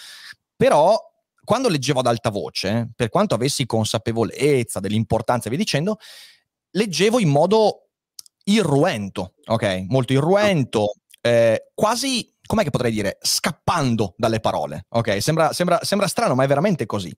B: però quando leggevo ad alta voce, per quanto avessi consapevolezza dell'importanza e via dicendo, leggevo in modo irruento, ok? Molto irruento, eh, quasi com'è che potrei dire, scappando dalle parole. Ok, sembra, sembra, sembra strano, ma è veramente così.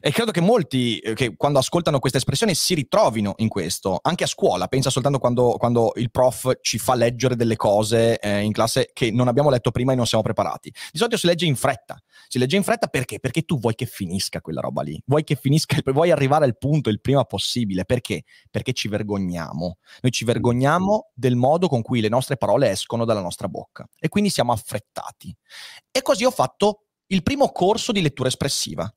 B: E credo che molti eh, che quando ascoltano questa espressione si ritrovino in questo, anche a scuola. Pensa soltanto quando, quando il prof ci fa leggere delle cose eh, in classe che non abbiamo letto prima e non siamo preparati. Di solito si legge in fretta. Si legge in fretta perché? Perché tu vuoi che finisca quella roba lì. Vuoi che finisca, vuoi arrivare al punto il prima possibile. Perché? Perché ci vergogniamo. Noi ci vergogniamo del modo con cui le nostre parole escono dalla nostra bocca. E quindi siamo affrettati affrettati. E così ho fatto il primo corso di lettura espressiva.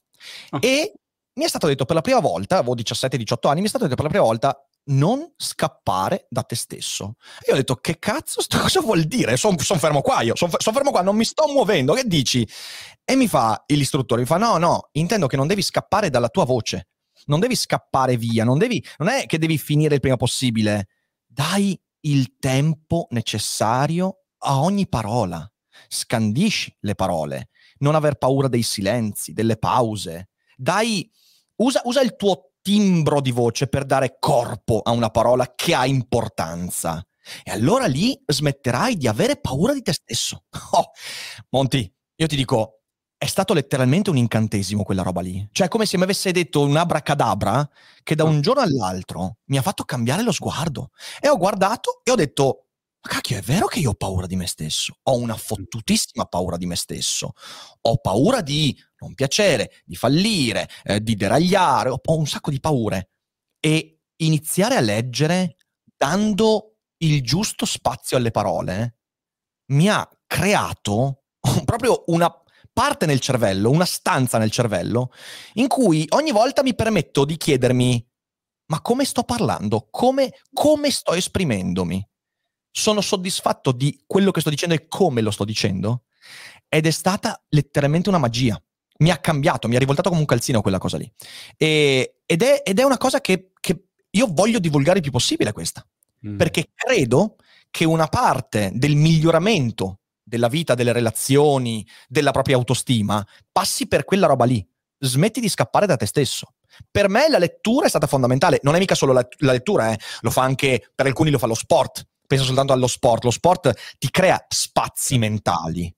B: Oh. E mi è stato detto per la prima volta, avevo 17-18 anni, mi è stato detto per la prima volta non scappare da te stesso. E io ho detto, che cazzo, sto, *laughs* cosa vuol dire? Sono son fermo qua io, sono son fermo qua, non mi sto muovendo, che dici? E mi fa l'istruttore, mi fa, no, no, intendo che non devi scappare dalla tua voce, non devi scappare via, non, devi, non è che devi finire il prima possibile, dai il tempo necessario a ogni parola scandisci le parole, non aver paura dei silenzi, delle pause. Dai, usa, usa il tuo timbro di voce per dare corpo a una parola che ha importanza. E allora lì smetterai di avere paura di te stesso. *laughs* Oh, Monti, io ti dico, è stato letteralmente un incantesimo quella roba lì. Cioè, come se mi avesse detto un abracadabra che da un giorno all'altro mi ha fatto cambiare lo sguardo. E ho guardato e ho detto, ma cacchio, è vero che io ho paura di me stesso. Ho una fottutissima paura di me stesso. Ho paura di non piacere, di fallire, eh, di deragliare. Ho, ho un sacco di paure. E iniziare a leggere dando il giusto spazio alle parole mi ha creato *laughs* proprio una parte nel cervello, una stanza nel cervello, in cui ogni volta mi permetto di chiedermi ma come sto parlando? Come, come sto esprimendomi? Sono soddisfatto di quello che sto dicendo e come lo sto dicendo? Ed è stata letteralmente una magia. Mi ha cambiato, mi ha rivoltato come un calzino quella cosa lì. E, ed, è, ed, è, una cosa che, che, io voglio divulgare il più possibile questa. Mm. Perché credo che una parte del miglioramento della vita, delle relazioni, della propria autostima, passi per quella roba lì. smetti di scappare da te stesso. Per me la lettura è stata fondamentale, non è mica solo la, la lettura, eh. lo fa anche, per alcuni lo fa lo sport, penso soltanto allo sport, lo sport ti crea spazi mentali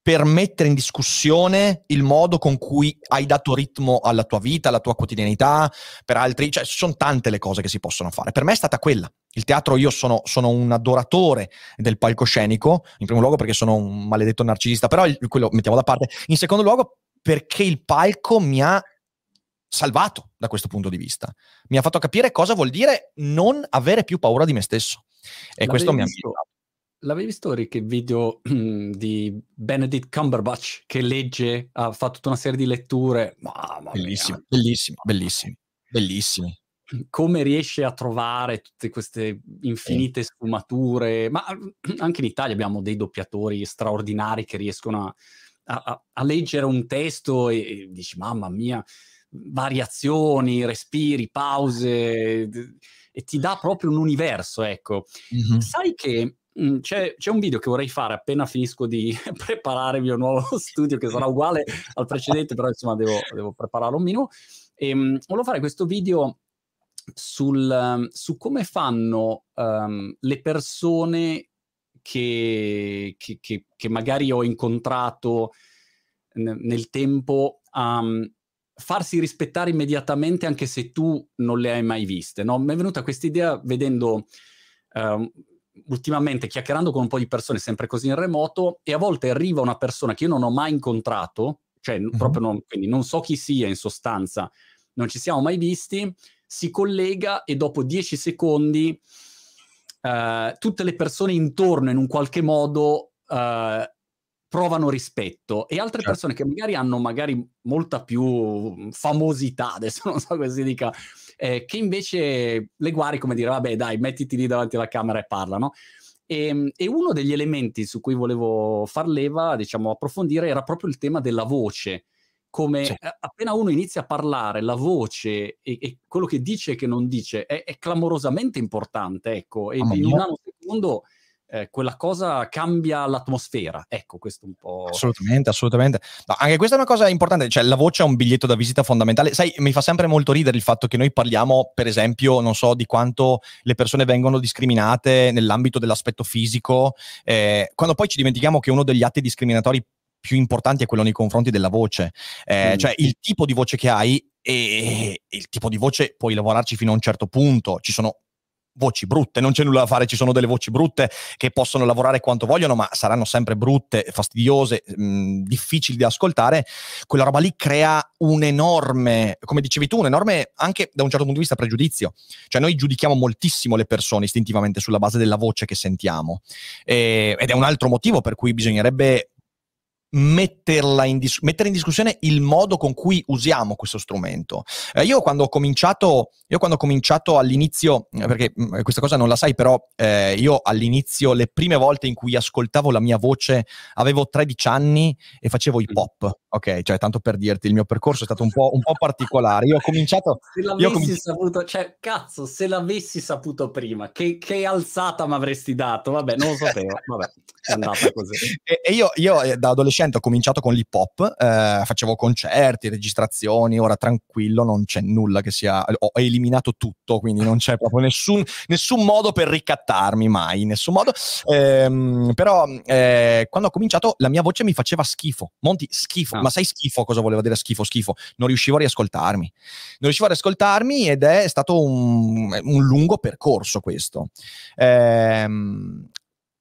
B: per mettere in discussione il modo con cui hai dato ritmo alla tua vita, alla tua quotidianità, per altri, cioè ci sono tante le cose che si possono fare. Per me è stata quella. Il teatro, io sono, sono un adoratore del palcoscenico, in primo luogo perché sono un maledetto narcisista, però il, quello mettiamo da parte. In secondo luogo perché il palco mi ha salvato da questo punto di vista. Mi ha fatto capire cosa vuol dire non avere più paura di me stesso. E L'avevi questo mi ha visto,
A: L'avevi visto il video *clears throat* di Benedict Cumberbatch che legge, ha fatto tutta una serie di letture?
B: Mamma bellissimo, bellissimo, bellissimi, bellissimi.
A: Come riesce a trovare tutte queste infinite sfumature? Ma *clears throat* anche in Italia abbiamo dei doppiatori straordinari che riescono a, a, a leggere un testo e, e dici, mamma mia, variazioni, respiri, pause, e ti dà proprio un universo, ecco. Mm-hmm. Sai che c'è, c'è, un video che vorrei fare appena finisco di *laughs* preparare il mio nuovo *laughs* studio, che sarà uguale al precedente, però insomma devo, devo prepararlo un minimo. E, mh, volevo fare questo video sul, su come fanno um, le persone che, che, che, che, magari ho incontrato nel tempo a um, farsi rispettare immediatamente anche se tu non le hai mai viste. No? Mi è venuta questa idea vedendo uh, ultimamente chiacchierando con un po' di persone sempre così in remoto e a volte arriva una persona che io non ho mai incontrato, cioè uh-huh. proprio non, quindi non so chi sia in sostanza, non ci siamo mai visti, si collega e dopo dieci secondi uh, tutte le persone intorno in un qualche modo uh, provano rispetto e altre certo. persone che magari hanno magari molta più famosità, *laughs* adesso non so come si dica, eh, che invece le guardi come dire vabbè dai mettiti lì davanti alla camera e parlano. E, ehm, e, uno degli elementi su cui volevo far leva, diciamo, approfondire era proprio il tema della voce. Come sì. appena uno inizia a parlare, la voce e, e quello che dice e che non dice è, è clamorosamente importante, ecco. E oh, in un nanosecondo eh, quella cosa cambia l'atmosfera. Ecco, questo un po'.
B: Assolutamente, assolutamente. No, anche questa è una cosa importante, cioè la voce è un biglietto da visita fondamentale. Sai, mi fa sempre molto ridere il fatto che noi parliamo, per esempio, non so, di quanto le persone vengono discriminate nell'ambito dell'aspetto fisico, eh, quando poi ci dimentichiamo che uno degli atti discriminatori più importanti è quello nei confronti della voce, eh, mm. cioè il tipo di voce che hai e il tipo di voce puoi lavorarci fino a un certo punto. Ci sono voci brutte, non c'è nulla da fare, ci sono delle voci brutte che possono lavorare quanto vogliono, ma saranno sempre brutte, fastidiose, mh, mm, difficili da ascoltare, quella roba lì crea un enorme, come dicevi tu, un enorme anche da un certo punto di vista pregiudizio. Cioè noi giudichiamo moltissimo le persone istintivamente sulla base della voce che sentiamo. E, ed è un altro motivo per cui bisognerebbe metterla in dis- mettere in discussione il modo con cui usiamo questo strumento. Eh, io quando ho cominciato, io quando ho cominciato all'inizio, eh, perché mh, mm, questa cosa non la sai, però eh, io all'inizio, le prime volte in cui ascoltavo la mia voce, avevo 13 anni e facevo hip hop, ok? Cioè, tanto per dirti, il mio percorso è stato un po', un po particolare. Io ho cominciato...
A: Se l'avessi cominci- saputo, cioè, cazzo, se l'avessi saputo prima, che, che alzata mi avresti dato? Vabbè, non lo sapevo, vabbè, è andata così. *laughs*
B: e, e io, io eh, da adolescente adolescente ho cominciato con l'hip hop, eh, facevo concerti, registrazioni, ora tranquillo, non c'è nulla che sia, ho eliminato tutto, quindi non c'è proprio nessun, nessun modo per ricattarmi mai, nessun modo. Eh, però eh, quando ho cominciato la mia voce mi faceva schifo, Monti, schifo, ah. ma sai schifo cosa voleva dire schifo, schifo? Non riuscivo a riascoltarmi, non riuscivo a riascoltarmi ed è stato un, un lungo percorso questo. Ehm,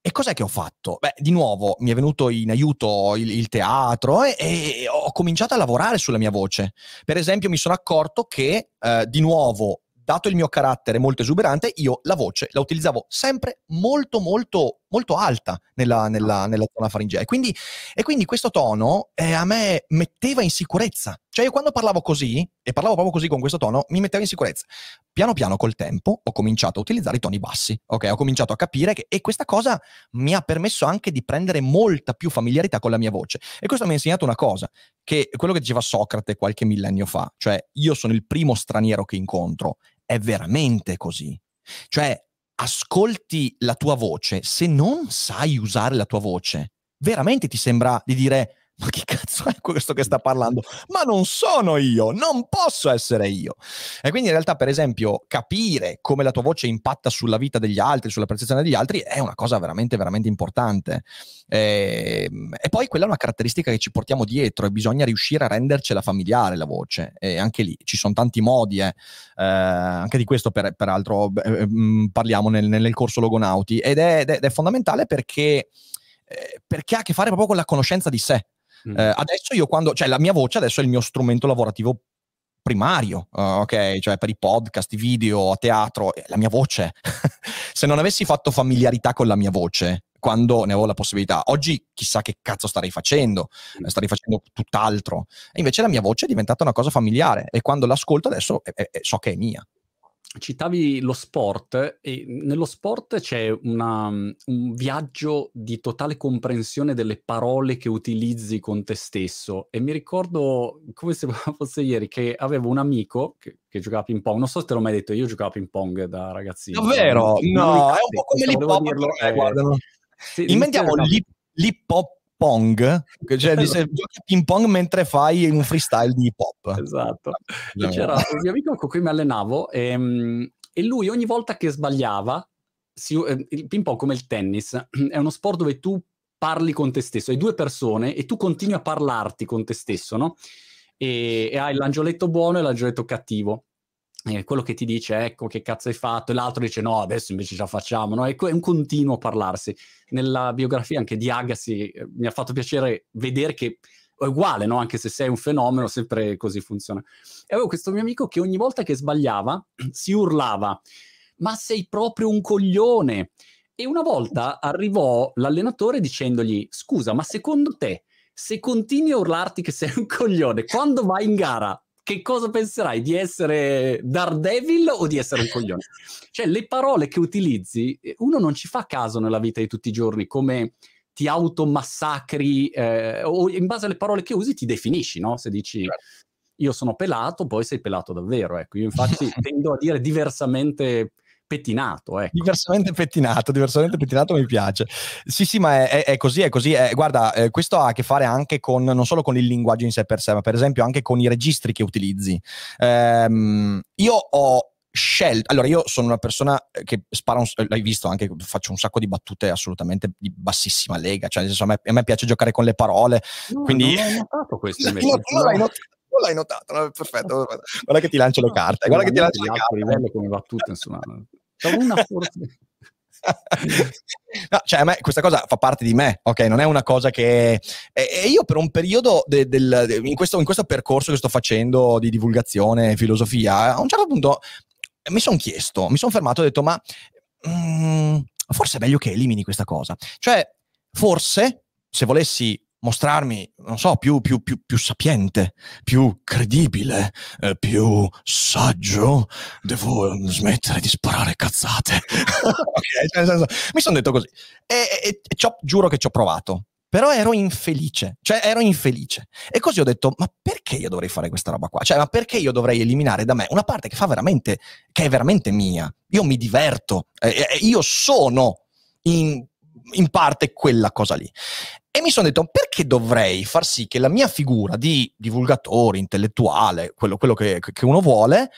B: e cos'è che ho fatto? Beh, di nuovo mi è venuto in aiuto il, il teatro e, e, ho cominciato a lavorare sulla mia voce. Per esempio, mi sono accorto che, eh, di nuovo, dato il mio carattere molto esuberante, io la voce la utilizzavo sempre molto, molto, molto alta nella, nella, nella zona faringea. E quindi, e quindi questo tono eh, a me metteva in sicurezza. Cioè io quando parlavo così, e parlavo proprio così con questo tono, mi metteva in sicurezza. Piano piano col tempo ho cominciato a utilizzare i toni bassi, ok? Ho cominciato a capire che, e questa cosa mi ha permesso anche di prendere molta più familiarità con la mia voce. E questo mi ha insegnato una cosa, che quello che diceva Socrate qualche millennio fa, cioè io sono il primo straniero che incontro è veramente così. Cioè, ascolti la tua voce, se non sai usare la tua voce, veramente ti sembra di dire ma chi cazzo è questo che sta parlando? Ma non sono io, non posso essere io. E quindi in realtà, per esempio, capire come la tua voce impatta sulla vita degli altri, sulla percezione degli altri, è una cosa veramente, veramente importante. E, ehm, e poi quella è una caratteristica che ci portiamo dietro e bisogna riuscire a rendercela familiare la voce. E anche lì ci sono tanti modi, eh. Eh, anche di questo per, peraltro eh, mm, parliamo nel, nel corso Logonauti, ed è, ed è fondamentale perché eh, perché ha a che fare proprio con la conoscenza di sé. Mm. Eh, adesso io quando, cioè la mia voce adesso è il mio strumento lavorativo primario, uh, ok? Cioè per i podcast, i video, a teatro, la mia voce. *laughs* Se non avessi fatto familiarità con la mia voce, quando ne avevo la possibilità, oggi chissà che cazzo starei facendo, mm. starei facendo tutt'altro. E invece la mia voce è diventata una cosa familiare e quando l'ascolto adesso è, è, so che è mia
A: citavi lo sport e nello sport c'è una, un viaggio di totale comprensione delle parole che utilizzi con te stesso e mi ricordo come se *laughs* fosse ieri che avevo un amico che, che giocava a ping pong, non so se te l'ho mai detto, io giocavo a ping pong da ragazzino.
B: Davvero? No, è un po' come l'hip hop. Eh, guarda. Sì, Inventiamo l'hip hop pong, cioè *laughs* se giochi a ping pong mentre fai un freestyle di hip hop.
A: Esatto. E c'era un mio amico con cui mi allenavo e, ehm, e lui ogni volta che sbagliava, si, eh, il ping pong come il tennis, *clears throat* è uno sport dove tu parli con te stesso, hai due persone e tu continui a parlarti con te stesso, no? E, e hai l'angioletto buono e l'angioletto cattivo eh, quello che ti dice ecco che cazzo hai fatto e l'altro dice no adesso invece ce la facciamo no? È un continuo parlarsi nella biografia anche di Agassi eh, mi ha fatto piacere vedere che è uguale no? anche se sei un fenomeno sempre così funziona e avevo questo mio amico che ogni volta che sbagliava *clears throat* si urlava ma sei proprio un coglione e una volta arrivò l'allenatore dicendogli scusa ma secondo te se continui a urlarti che sei un *laughs* coglione quando vai in gara che cosa penserai? Di essere Daredevil o di essere un coglione? Cioè, le parole che utilizzi, eh, uno non ci fa caso nella vita di tutti i giorni, come ti automassacri, eh, o in base alle parole che usi ti definisci, no? Se dici certo. io sono pelato, poi sei pelato davvero. Ecco, io infatti *laughs* tendo a dire diversamente pettinato. Ecco.
B: Diversamente pettinato, diversamente *laughs* pettinato mi piace. Sì, sì, ma è, è, è così, è così. È, guarda, eh, questo ha a che fare anche con, non solo con il linguaggio in sé per sé, ma per esempio anche con i registri che utilizzi. Ehm, io ho scelto, allora io sono una persona che spara, un, l'hai visto anche, faccio un sacco di battute assolutamente di bassissima lega, cioè nel senso, a me, a me piace giocare con le parole. No, quindi...
A: Non ho notato questo *laughs* invece. No,
B: no, l'hai notato non l'hai notato, no? perfetto. Guarda che ti lancio le carte. Guarda che ti lancio le carte.
A: livello come battute, insomma. Una *laughs* forse.
B: no, cioè a me questa cosa fa parte di me, ok? Non è una cosa che... E, e io per un periodo de, del, de, in, questo, in, questo, percorso che sto facendo di divulgazione e filosofia, a un certo punto mi sono chiesto, mi sono fermato e ho detto, ma mm, forse è meglio che elimini questa cosa. Cioè, forse se volessi mostrarmi, non so, più, più, più, più sapiente, più credibile, eh, più saggio, devo smettere di sparare cazzate. *laughs* okay, cioè, mi sono detto così. E, e, e giuro che ci ho provato. Però ero infelice, cioè ero infelice. E così ho detto, ma perché io dovrei fare questa roba qua? Cioè, ma perché io dovrei eliminare da me una parte che fa veramente, che è veramente mia? Io mi diverto, eh, io sono in in parte quella cosa lì. E mi sono detto, perché dovrei far sì che la mia figura di divulgatore, intellettuale, quello, quello che, che, uno vuole,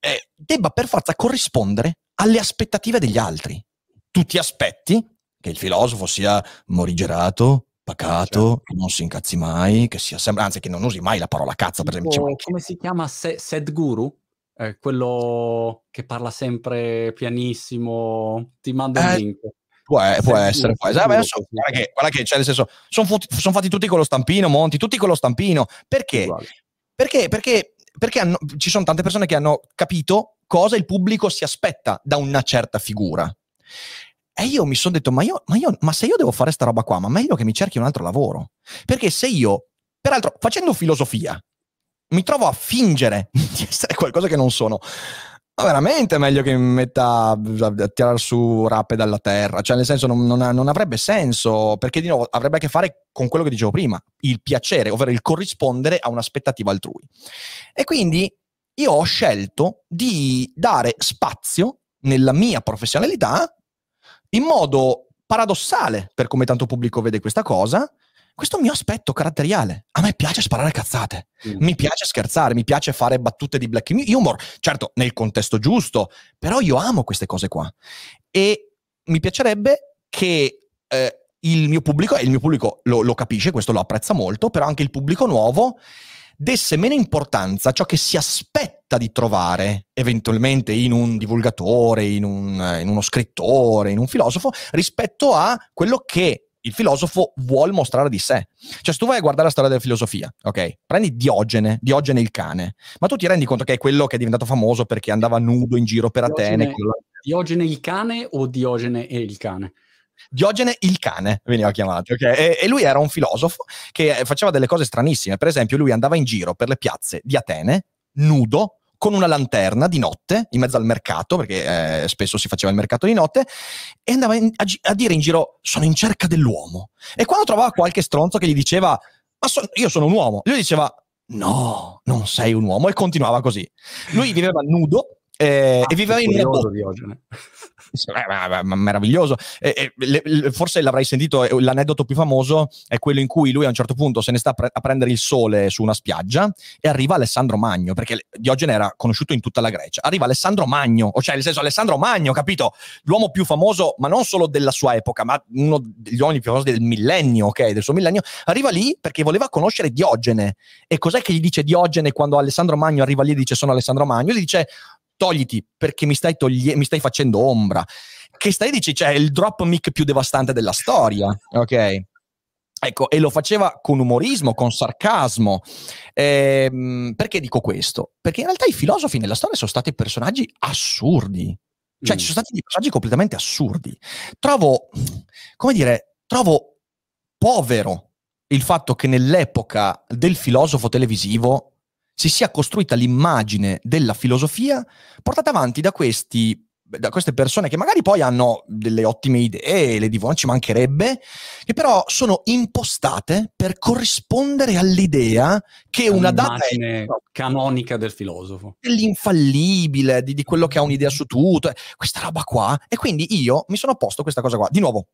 B: eh, debba per forza corrispondere alle aspettative degli altri. Tu ti aspetti che il filosofo sia morigerato, pacato, certo. che non si incazzi mai, che sia sempre, anzi che non usi mai la parola cazzo, per esempio.
A: Come si chiama Se- Sadhguru? Eh, quello che parla sempre pianissimo, ti mando il eh, link.
B: Può, può essere, può essere. Vabbè, so, guarda, che, guarda che, cioè, nel senso, sono son fatti tutti con lo stampino, Monti, tutti con lo stampino. Perché? Perché, perché, perché hanno, ci sono tante persone che hanno capito cosa il pubblico si aspetta da una certa figura. E io mi sono detto, ma, io, ma, io, ma se io devo fare sta roba qua, ma meglio che mi cerchi un altro lavoro. Perché se io, peraltro, facendo filosofia, mi trovo a fingere *laughs* di essere qualcosa che non sono, ma veramente è meglio che metta a tirare su rape dalla terra, cioè nel senso non, non, non, avrebbe senso, perché di nuovo avrebbe a che fare con quello che dicevo prima, il piacere, ovvero il corrispondere a un'aspettativa altrui. E quindi io ho scelto di dare spazio nella mia professionalità in modo paradossale per come tanto pubblico vede questa cosa, questo mio aspetto caratteriale. A me piace sparare cazzate, mm. mi piace scherzare, mi piace fare battute di black humor, certo nel contesto giusto, però io amo queste cose qua. E mi piacerebbe che eh, il mio pubblico, e il mio pubblico lo, lo capisce, questo lo apprezza molto, però anche il pubblico nuovo desse meno importanza a ciò che si aspetta di trovare eventualmente in un divulgatore, in, un, in uno scrittore, in un filosofo, rispetto a quello che il filosofo vuole mostrare di sé. Cioè, se tu vai a guardare la storia della filosofia, ok? Prendi Diogene, Diogene il cane, ma tu ti rendi conto che è quello che è diventato famoso perché andava nudo in giro per Diogene, Atene.
A: Diogene il cane o Diogene e il cane?
B: Diogene il cane veniva chiamato, okay? e, e, lui era un filosofo che faceva delle cose stranissime. Per esempio, lui andava in giro per le piazze di Atene, nudo, con una lanterna di notte in mezzo al mercato, perché eh, spesso si faceva il mercato di notte, e andava in, a, a, dire in giro: Sono in cerca dell'uomo. E quando trovava qualche stronzo che gli diceva: Ma so, io sono un uomo, lui diceva: No, non sei un uomo, e continuava così. Lui viveva nudo eh, ah, e viveva in una botte. Eh, meraviglioso. Eh, eh, forse l'avrai sentito, eh, l'aneddoto più famoso è quello in cui lui a un certo punto se ne sta a prendere il sole su una spiaggia e arriva Alessandro Magno, perché Diogene era conosciuto in tutta la Grecia. Arriva Alessandro Magno, o cioè nel senso Alessandro Magno, capito? L'uomo più famoso, ma non solo della sua epoca, ma uno degli uomini più famosi del millennio, ok? Del suo millennio. Arriva lì perché voleva conoscere Diogene. E cos'è che gli dice Diogene quando Alessandro Magno arriva lì e dice sono Alessandro Magno? Gli dice togliti perché mi stai, toglie- mi stai facendo ombra. Che stai dici? Cioè, il drop mic più devastante della storia, ok? Ecco, e lo faceva con umorismo, con sarcasmo. Ehm, perché dico questo? Perché in realtà i filosofi nella storia sono stati personaggi assurdi. Cioè, mm. ci sono stati dei personaggi completamente assurdi. Trovo, come dire, trovo povero il fatto che nell'epoca del filosofo televisivo si sia costruita l'immagine della filosofia portata avanti da questi da queste persone che magari poi hanno delle ottime idee, le divono, ci mancherebbe, che però sono impostate per corrispondere all'idea che una data
A: è canonica del filosofo,
B: dell'infallibile, di, di, quello che ha un'idea su tutto, questa roba qua. E quindi io mi sono posto questa cosa qua. Di nuovo,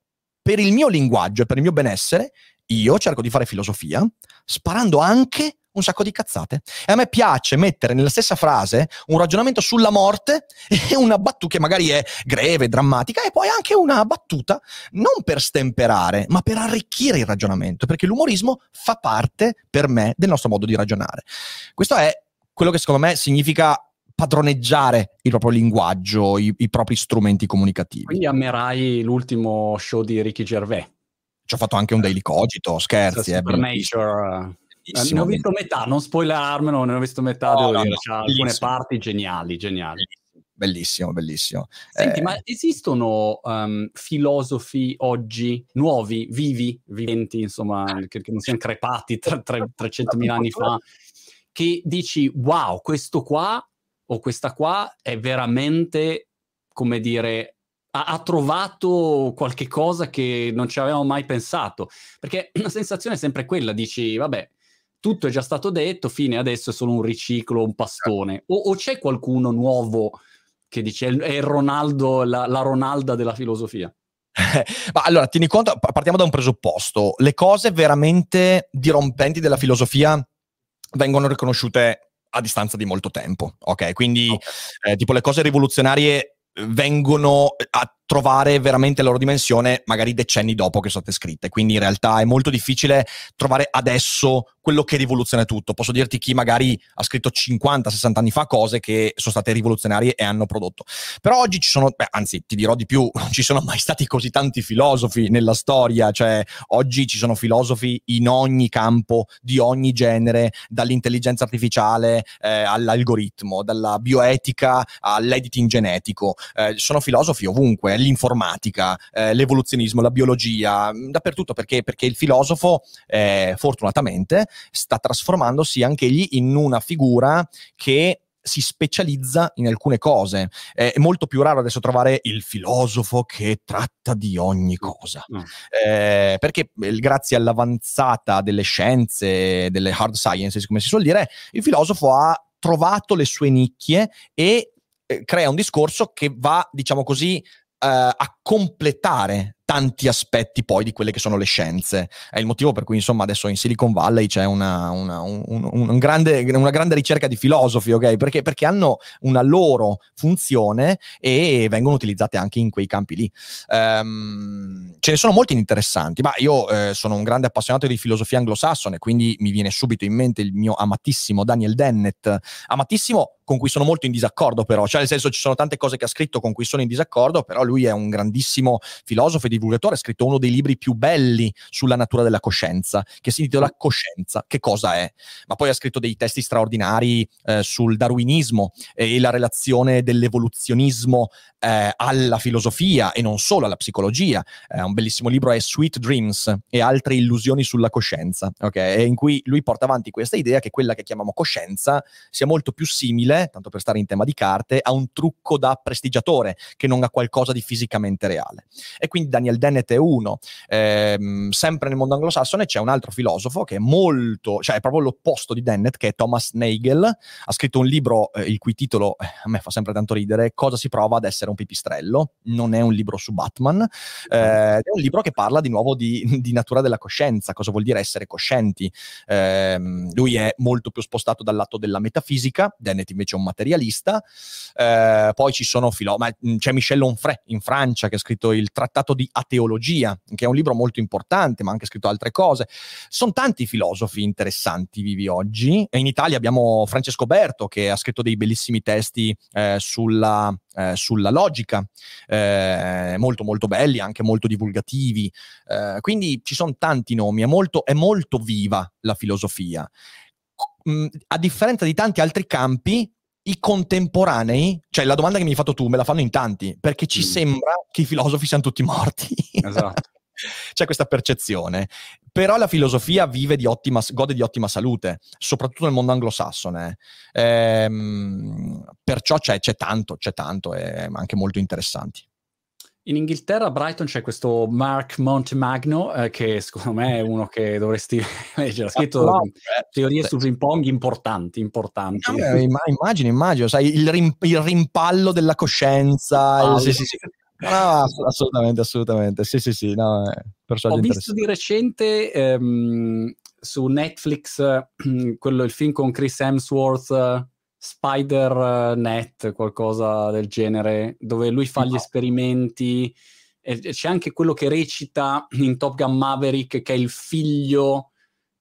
B: per il mio linguaggio e per il mio benessere, io cerco di fare filosofia, sparando anche un sacco di cazzate. E a me piace mettere nella stessa frase un ragionamento sulla morte *laughs* e una battuta che magari è greve, drammatica, e poi anche una battuta non per stemperare, ma per arricchire il ragionamento, perché l'umorismo fa parte per me del nostro modo di ragionare. Questo è quello che secondo me significa padroneggiare il proprio linguaggio, i, i propri strumenti comunicativi.
A: Quindi amerai l'ultimo show di Ricky Gervais.
B: Ci ho fatto anche un daily cogito, scherzi.
A: Eh, Nature. Eh, ne ho visto metà, non spoilerarmelo, ne ho visto metà, no, no, no, alcune parti geniali, geniali.
B: Bellissimo, bellissimo.
A: Senti, eh, ma esistono um, filosofi oggi nuovi, vivi, viventi, insomma, che, che non siano crepati tra, tra *laughs* 300.000 anni fa, che dici, wow, questo qua o questa qua è veramente, come dire, ha, ha, trovato qualche cosa che non ci avevamo mai pensato. Perché *clears throat* la sensazione è sempre quella, dici, vabbè, tutto è già stato detto, fine, adesso è solo un riciclo, un pastone. O, o c'è qualcuno nuovo che dice è Ronaldo, la, la Ronalda della filosofia? *laughs*
B: Ma allora, tieni conto, partiamo da un presupposto. Le cose veramente dirompenti della filosofia vengono riconosciute a distanza di molto tempo, ok? Quindi, okay. Eh, tipo, le cose rivoluzionarie vengono a trovare veramente la loro dimensione magari decenni dopo che sono state scritte. Quindi in realtà è molto difficile trovare adesso quello che rivoluziona tutto. Posso dirti chi magari ha scritto 50-60 anni fa cose che sono state rivoluzionarie e hanno prodotto. Però oggi ci sono, beh, anzi ti dirò di più, *laughs* non ci sono mai stati così tanti filosofi nella storia, cioè oggi ci sono filosofi in ogni campo, di ogni genere, dall'intelligenza artificiale eh, all'algoritmo, dalla bioetica all'editing genetico. Eh, sono filosofi ovunque l'informatica, eh, l'evoluzionismo, la biologia, mm, dappertutto perché, perché il filosofo eh, fortunatamente sta trasformandosi anche egli in una figura che si specializza in alcune cose. È molto più raro adesso trovare il filosofo che tratta di ogni cosa. Mm. Eh, perché eh, grazie all'avanzata delle scienze, delle hard sciences, come si suol dire, il filosofo ha trovato le sue nicchie e eh, crea un discorso che va, diciamo così, a completare tanti aspetti poi di quelle che sono le scienze. È il motivo per cui, insomma, adesso in Silicon Valley c'è una, una, un, un, grande, una grande ricerca di filosofi, ok? Perché, perché, hanno una loro funzione e vengono utilizzate anche in quei campi lì. Um, ce ne sono molti interessanti, ma io eh, sono un grande appassionato di filosofia anglosassone, quindi mi viene subito in mente il mio amatissimo Daniel Dennett, amatissimo con cui sono molto in disaccordo però, cioè nel senso ci sono tante cose che ha scritto con cui sono in disaccordo, però lui è un grandissimo filosofo e divulgatore, ha scritto uno dei libri più belli sulla natura della coscienza, che si intitola Coscienza, che cosa è? Ma poi ha scritto dei testi straordinari eh, sul darwinismo e la relazione dell'evoluzionismo eh, alla filosofia e non solo alla psicologia. Eh, un bellissimo libro è Sweet Dreams e altre illusioni sulla coscienza, okay? in cui lui porta avanti questa idea che quella che chiamiamo coscienza sia molto più simile tanto per stare in tema di carte, a un trucco da prestigiatore che non a qualcosa di fisicamente reale. E quindi Daniel Dennett è uno. Ehm, sempre nel mondo anglosassone c'è un altro filosofo che è molto, cioè è proprio l'opposto di Dennett, che è Thomas Nagel. Ha scritto un libro eh, il cui titolo eh, a me fa sempre tanto ridere, Cosa si prova ad essere un pipistrello. Non è un libro su Batman, eh, è un libro che parla di nuovo di, di, natura della coscienza, cosa vuol dire essere coscienti. Ehm, lui è molto più spostato dal lato della metafisica, Dennett invece invece un materialista. Eh, poi ci sono filo- ma c'è Michel Onfray in Francia che ha scritto il Trattato di Ateologia, che è un libro molto importante, ma ha anche scritto altre cose. Sono tanti filosofi interessanti vivi oggi. In Italia abbiamo Francesco Berto che ha scritto dei bellissimi testi eh, sulla eh, sulla logica, eh, molto molto belli, anche molto divulgativi. Eh, quindi ci sono tanti nomi, è molto, è molto viva la filosofia. A differenza di tanti altri campi, i contemporanei, cioè la domanda che mi hai fatto tu, me la fanno in tanti, perché ci mm. sembra che i filosofi siano tutti morti. Esatto. *laughs* C'è questa percezione. Però la filosofia vive di ottima, gode di ottima salute, soprattutto nel mondo anglosassone. Ehm, perciò c'è, c'è tanto, c'è tanto, e anche molto interessanti.
A: In Inghilterra, a Brighton, c'è questo Mark Montemagno, eh, che secondo me è *laughs* uno che dovresti *laughs* leggere. Ha scritto no, eh, teorie sul ping pong importanti, importanti.
B: No, immagino, immagino, sai, il, rim- il rimpallo della coscienza. Ah, il, sì, sì, sì. No, assolutamente, assolutamente. Sì, sì, sì. No,
A: Ho visto di recente ehm, su Netflix *clears throat* quello, il film con Chris Hemsworth Spider-Net, qualcosa del genere, dove lui fa gli esperimenti. E c'è anche quello che recita in Top Gun Maverick, che è il figlio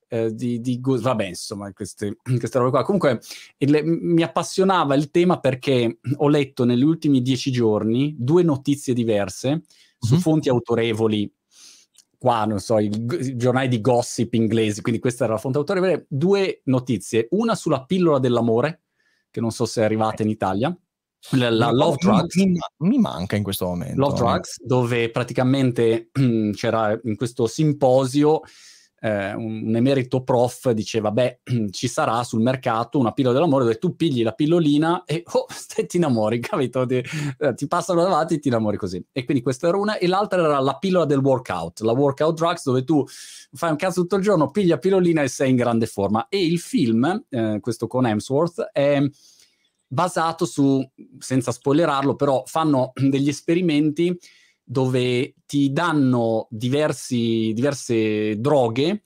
A: eh, di, di Goose. Vabbè, insomma, queste, *clears throat* queste robe qua. Comunque, il, mi appassionava il tema perché ho letto negli ultimi dieci giorni due notizie diverse su mm-hmm. fonti autorevoli qua, non so, i, i, giornali di gossip inglesi, quindi questa era la fonte autorevole, due notizie, una sulla pillola dell'amore, che non so se è arrivata in Italia.
B: La, la Love Drugs mi, mi, manca in questo momento.
A: Love Drugs, dove praticamente *clears throat* c'era in questo simposio eh, un emerito prof diceva: Beh, *clears throat* ci sarà sul mercato una pillola dell'amore dove tu pigli la pillolina e oh, *laughs* ti innamori, capito? Ti, eh, ti passano davanti e ti innamori così. E quindi questa era una, e l'altra era la pillola del workout, la workout drugs, dove tu fai un cazzo tutto il giorno, pigli la pillolina e sei in grande forma. E il film, eh, questo con Hemsworth, è basato su, senza spoilerarlo, però fanno *clears throat* degli esperimenti dove ti danno diversi, diverse droghe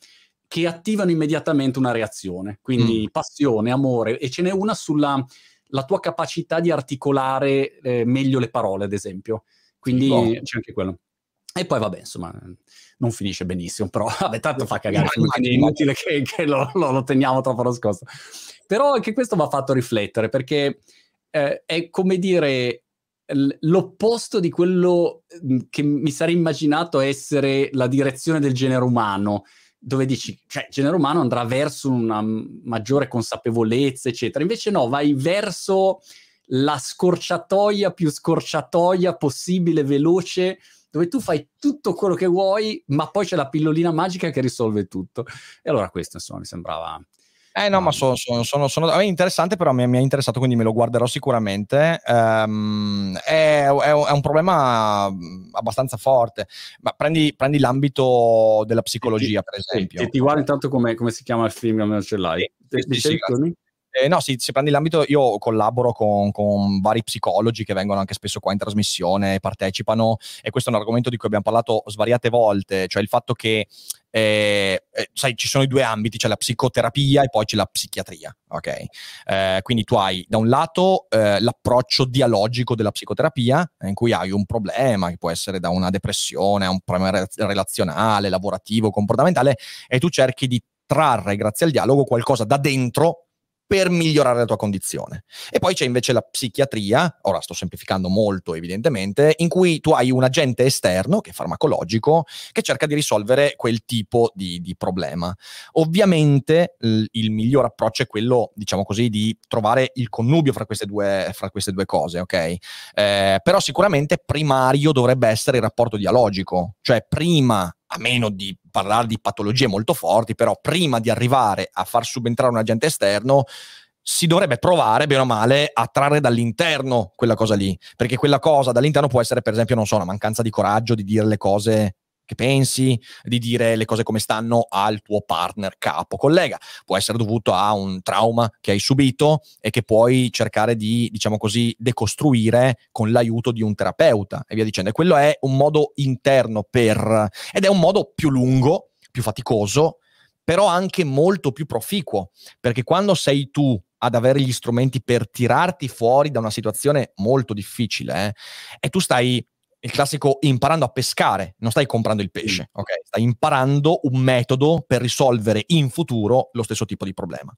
A: che attivano immediatamente una reazione, quindi mm. passione, amore, e ce n'è una sulla la tua capacità di articolare eh, meglio le parole, ad esempio. Quindi oh. c'è anche quello. E poi vabbè, insomma, non finisce benissimo, però vabbè, tanto fa cagare, quindi è inutile che, che lo, lo, lo, teniamo troppo nascosto. Però anche questo mi ha fatto riflettere, perché eh, è come dire, l'opposto di quello mhmm, che mi sarei immaginato essere la direzione del genere umano, dove dici, cioè, il genere umano andrà verso una maggiore consapevolezza, eccetera. Invece no, vai verso la scorciatoia più scorciatoia possibile, veloce, dove tu fai tutto quello che vuoi, ma poi c'è la pillolina magica che risolve tutto. E allora questo, insomma, mi sembrava
B: eh no, ma sono, sono, sono, sono è interessante, però mi, mi, è interessato, quindi me lo guarderò sicuramente. Um, è, è, è, un problema abbastanza forte. Ma prendi, prendi l'ambito della psicologia, per esempio.
A: E ti guardo intanto come, come, si chiama il film, almeno ce l'hai.
B: Sì, sì, sì, Eh, no, sì, se prendi l'ambito, io collaboro con, con, vari psicologi che vengono anche spesso qua in trasmissione, partecipano, e questo è un argomento di cui abbiamo parlato svariate volte, cioè il fatto che eh, eh, sai, ci sono i due ambiti, c'è la psicoterapia e poi c'è la psichiatria, ok? Eh, quindi tu hai da un lato eh, l'approccio dialogico della psicoterapia, in cui hai un problema, che può essere da una depressione a un problema relazionale, lavorativo, comportamentale, e tu cerchi di trarre, grazie al dialogo, qualcosa da dentro per migliorare la tua condizione. E poi c'è invece la psichiatria, ora sto semplificando molto evidentemente, in cui tu hai un agente esterno, che è farmacologico, che cerca di risolvere quel tipo di, di problema. Ovviamente l- il miglior approccio è quello, diciamo così, di trovare il connubio fra queste due, fra queste due cose, ok? Eh, però sicuramente primario dovrebbe essere il rapporto dialogico, cioè prima a meno di parlare di patologie molto forti, però prima di arrivare a far subentrare un agente esterno, si dovrebbe provare, bene o male, a trarre dall'interno quella cosa lì. Perché quella cosa dall'interno può essere, per esempio, non so, una mancanza di coraggio di dire le cose che pensi, di dire le cose come stanno al tuo partner, capo, collega. Può essere dovuto a un trauma che hai subito e che puoi cercare di, diciamo così, decostruire con l'aiuto di un terapeuta e via dicendo. E quello è un modo interno per... ed è un modo più lungo, più faticoso, però anche molto più proficuo, perché quando sei tu ad avere gli strumenti per tirarti fuori da una situazione molto difficile eh, e tu stai il classico imparando a pescare, non stai comprando il pesce, ok? Stai imparando un metodo per risolvere in futuro lo stesso tipo di problema.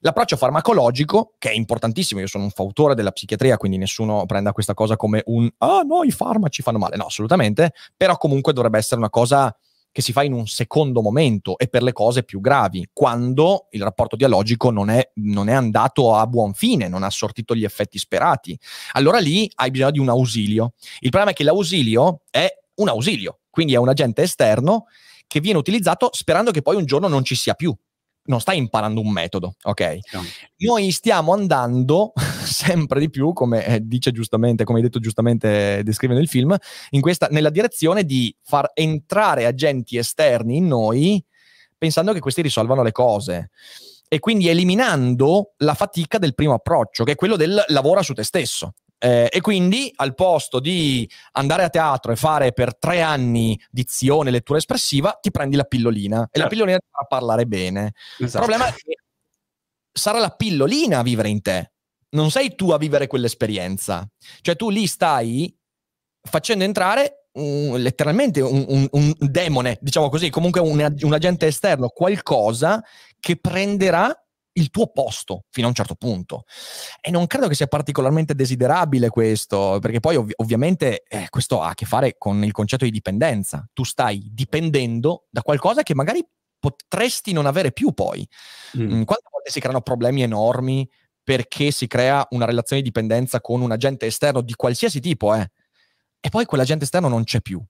B: L'approccio farmacologico, che è importantissimo, io sono un fautore della psichiatria, quindi nessuno prenda questa cosa come un ah no, i farmaci fanno male, no, assolutamente, però comunque dovrebbe essere una cosa che si fa in un secondo momento e per le cose più gravi, quando il rapporto dialogico non è, non è andato a buon fine, non ha sortito gli effetti sperati. Allora lì hai bisogno di un ausilio. Il problema è che l'ausilio è un ausilio, quindi è un agente esterno che viene utilizzato sperando che poi un giorno non ci sia più non stai imparando un metodo, ok? No. Noi stiamo andando *laughs* sempre di più, come eh, dice giustamente, come hai detto giustamente, descrive nel film, in questa, nella direzione di far entrare agenti esterni in noi pensando che questi risolvano le cose. E quindi eliminando la fatica del primo approccio, che è quello del lavora su te stesso. Eh, e quindi al posto di andare a teatro e fare per tre anni dizione, lettura espressiva, ti prendi la pillolina e la certo. pillolina ti fa parlare bene. Esatto. Il problema è che sarà la pillolina a vivere in te, non sei tu a vivere quell'esperienza. Cioè tu lì stai facendo entrare un, letteralmente un, un, un, demone, diciamo così, comunque un, un agente esterno, qualcosa che prenderà il tuo posto fino a un certo punto. E non credo che sia particolarmente desiderabile questo, perché poi ov- ovviamente eh, questo ha a che fare con il concetto di dipendenza. Tu stai dipendendo da qualcosa che magari potresti non avere più poi. Mm. mm quante volte si creano problemi enormi perché si crea una relazione di dipendenza con un agente esterno di qualsiasi tipo, eh? E poi quell'agente esterno non c'è più.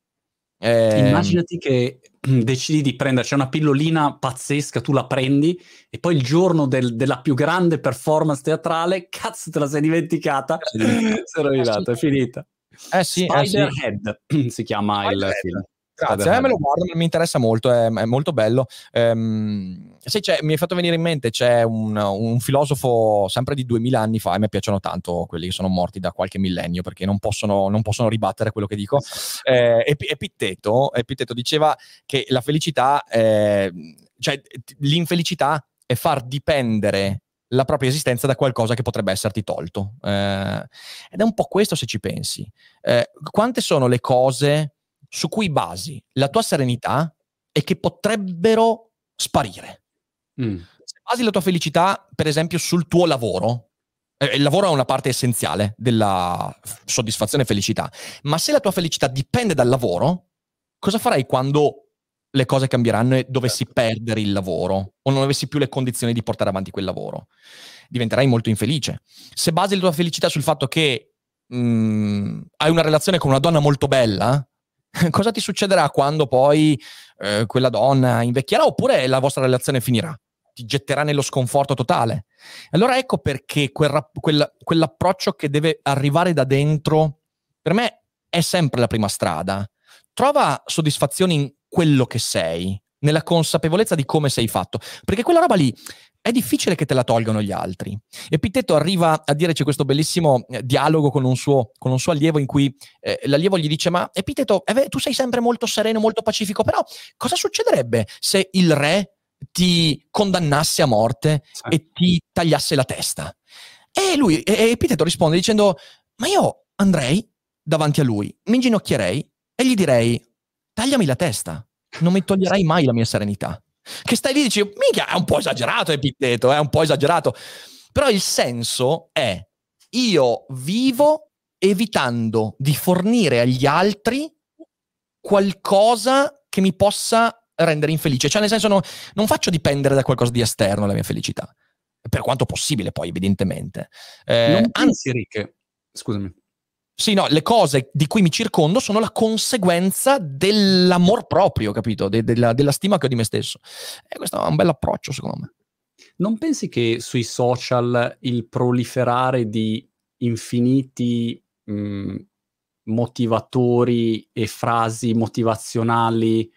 A: Eh, Immaginati che decidi di prenderci una pillolina pazzesca, tu la prendi e poi il giorno del, della più grande performance teatrale, cazzo te la sei dimenticata, *laughs* sei rovinato, è finita.
B: Eh sì,
A: Spiderhead
B: eh sì. *clears throat*
A: si chiama Spider il film.
B: Grazie, eh, me lo guardo, mi interessa molto, è, è molto bello. Um, sì, mi hai fatto venire in mente, c'è un, un, filosofo sempre di 2000 anni fa, e mi piacciono tanto quelli che sono morti da qualche millennio, perché non possono, non possono ribattere quello che dico. Eh, Epitteto, Epitteto diceva che la felicità, eh, cioè l'infelicità è far dipendere la propria esistenza da qualcosa che potrebbe esserti tolto. Eh, ed è un po' questo se ci pensi. Eh, quante sono le cose su cui basi la tua serenità e che potrebbero sparire. Mm. Se basi la tua felicità, per esempio, sul tuo lavoro, eh, il lavoro è una parte essenziale della soddisfazione e felicità, ma se la tua felicità dipende dal lavoro, cosa farai quando le cose cambieranno e dovessi certo. perdere il lavoro o non avessi più le condizioni di portare avanti quel lavoro? Diventerai molto infelice. Se basi la tua felicità sul fatto che mm, hai una relazione con una donna molto bella, *laughs* cosa ti succederà quando poi eh, quella donna invecchierà oppure la vostra relazione finirà? Ti getterà nello sconforto totale. Allora ecco perché quel, quel, quell'approccio che deve arrivare da dentro, per me è sempre la prima strada. Trova soddisfazione in quello che sei, nella consapevolezza di come sei fatto, perché quella roba lì è difficile che te la tolgano gli altri. Epiteto arriva a dirci questo bellissimo eh, dialogo con un suo, con un suo allievo in cui eh, l'allievo gli dice ma Epiteto, eh, tu sei sempre molto sereno, molto pacifico, però cosa succederebbe se il re ti condannasse a morte sì. e ti tagliasse la testa? E lui, e Epiteto risponde dicendo ma io andrei davanti a lui, mi inginocchierei e gli direi tagliami la testa, non mi toglierai mai la mia serenità. Che stai lì e dici, mica, è un po' esagerato Epiteto, è un po' esagerato. Però il senso è, io vivo evitando di fornire agli altri qualcosa che mi possa rendere infelice. Cioè, nel senso, no, non faccio dipendere da qualcosa di esterno la mia felicità. Per quanto possibile, poi, evidentemente.
A: Eh, non pensi, anzi, Rick, scusami.
B: Sì, no, le cose di cui mi circondo sono la conseguenza dell'amor proprio, capito? De- della, della, stima che ho di me stesso. E questo è un bel approccio, secondo me.
A: Non pensi che sui social il proliferare di infiniti mh, motivatori e frasi motivazionali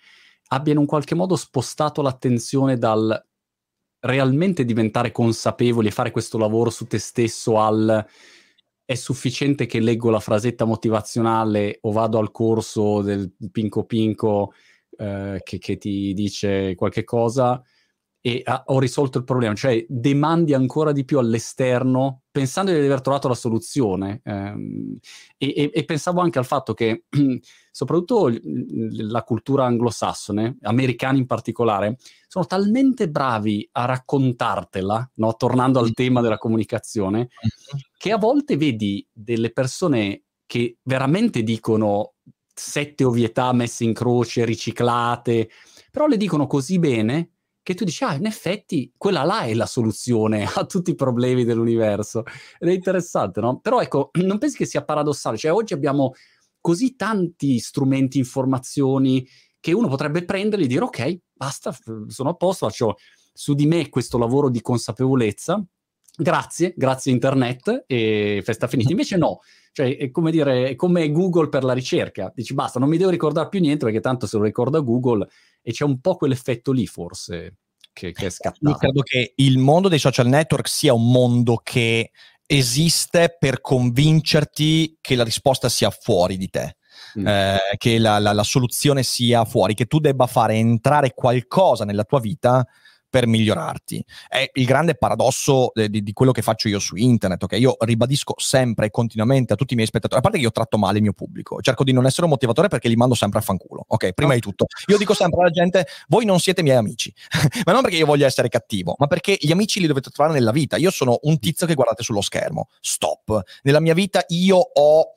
A: abbiano in qualche modo spostato l'attenzione dal realmente diventare consapevoli e fare questo lavoro su te stesso al è sufficiente che leggo la frasetta motivazionale o vado al corso del Pinco Pinco eh, che, che, ti dice qualche cosa e ah, ho risolto il problema, cioè demandi ancora di più all'esterno pensando di aver trovato la soluzione ehm, e, e, pensavo anche al fatto che *clears throat* soprattutto la cultura anglosassone, americani in particolare, sono talmente bravi a raccontartela, no? tornando al tema della comunicazione, mm-hmm. che a volte vedi delle persone che veramente dicono sette ovvietà messe in croce, riciclate, però le dicono così bene che tu dici, ah, in effetti quella là è la soluzione *laughs* a tutti i problemi dell'universo. Ed è interessante, no? Però ecco, *clears throat* non pensi che sia paradossale? Cioè, oggi abbiamo così tanti strumenti, informazioni, che uno potrebbe prenderli e dire, ok, basta, sono a posto, faccio su di me questo lavoro di consapevolezza, grazie, grazie internet e festa finita. *laughs* Invece no, cioè è come dire, è come Google per la ricerca. Dici basta, non mi devo ricordare più niente perché tanto se lo ricorda Google e c'è un po' quell'effetto lì forse che, che è scattato.
B: Io credo che il mondo dei social network sia un mondo che esiste per convincerti che la risposta sia fuori di te. Mm. Eh, che la, la, la, soluzione sia fuori, che tu debba fare entrare qualcosa nella tua vita per migliorarti. È il grande paradosso di, di, di, quello che faccio io su internet, ok? Io ribadisco sempre e continuamente a tutti i miei spettatori, a parte che io tratto male il mio pubblico, cerco di non essere un motivatore perché li mando sempre a fanculo, ok? Prima oh. di tutto. Io dico sempre alla gente, voi non siete miei amici, *laughs* ma non perché io voglia essere cattivo, ma perché gli amici li dovete trovare nella vita. Io sono un tizio che guardate sullo schermo, stop. Nella mia vita io ho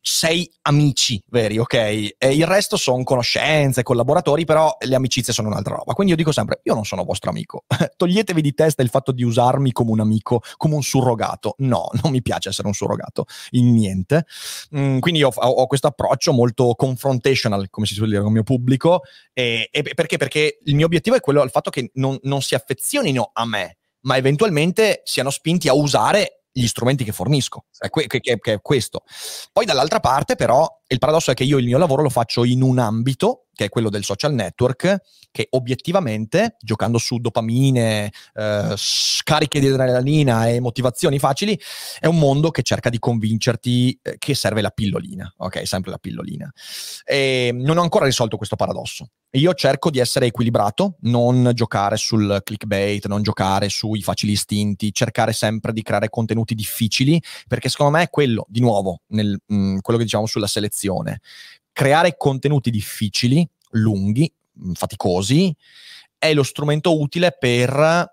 B: sei amici veri, ok? E il resto sono conoscenze, collaboratori, però le amicizie sono un'altra roba. Quindi io dico sempre, io non sono vostro amico. *laughs* Toglietevi di testa il fatto di usarmi come un amico, come un surrogato. No, non mi piace essere un surrogato, in niente. Mm, quindi io ho, ho questo approccio molto confrontational, come si suol dire, con il mio pubblico. E, e perché? Perché il mio obiettivo è quello al fatto che non, non si affezionino a me, ma eventualmente siano spinti a usare gli strumenti che fornisco, è que- che, che, che, è questo. Poi dall'altra parte però il paradosso è che io il mio lavoro lo faccio in un ambito, che è quello del social network, che obiettivamente, giocando su dopamine, eh, scariche di adrenalina e motivazioni facili, è un mondo che cerca di convincerti eh, che serve la pillolina, ok? Sempre la pillolina. E non ho ancora risolto questo paradosso. Io cerco di essere equilibrato, non giocare sul clickbait, non giocare sui facili istinti, cercare sempre di creare contenuti difficili, perché secondo me è quello, di nuovo, nel, mh, mm, quello che diciamo sulla selezione. Creare contenuti difficili, lunghi, faticosi, è lo strumento utile per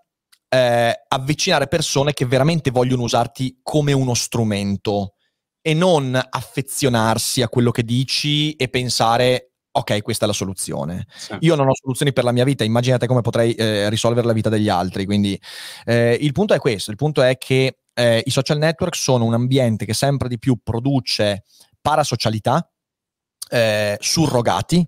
B: eh, avvicinare persone che veramente vogliono usarti come uno strumento e non affezionarsi a quello che dici e pensare ok, questa è la soluzione. Sì. Io non ho soluzioni per la mia vita, immaginate come potrei eh, risolvere la vita degli altri. Quindi eh, il punto è questo, il punto è che eh, i social network sono un ambiente che sempre di più produce parasocialità, eh, surrogati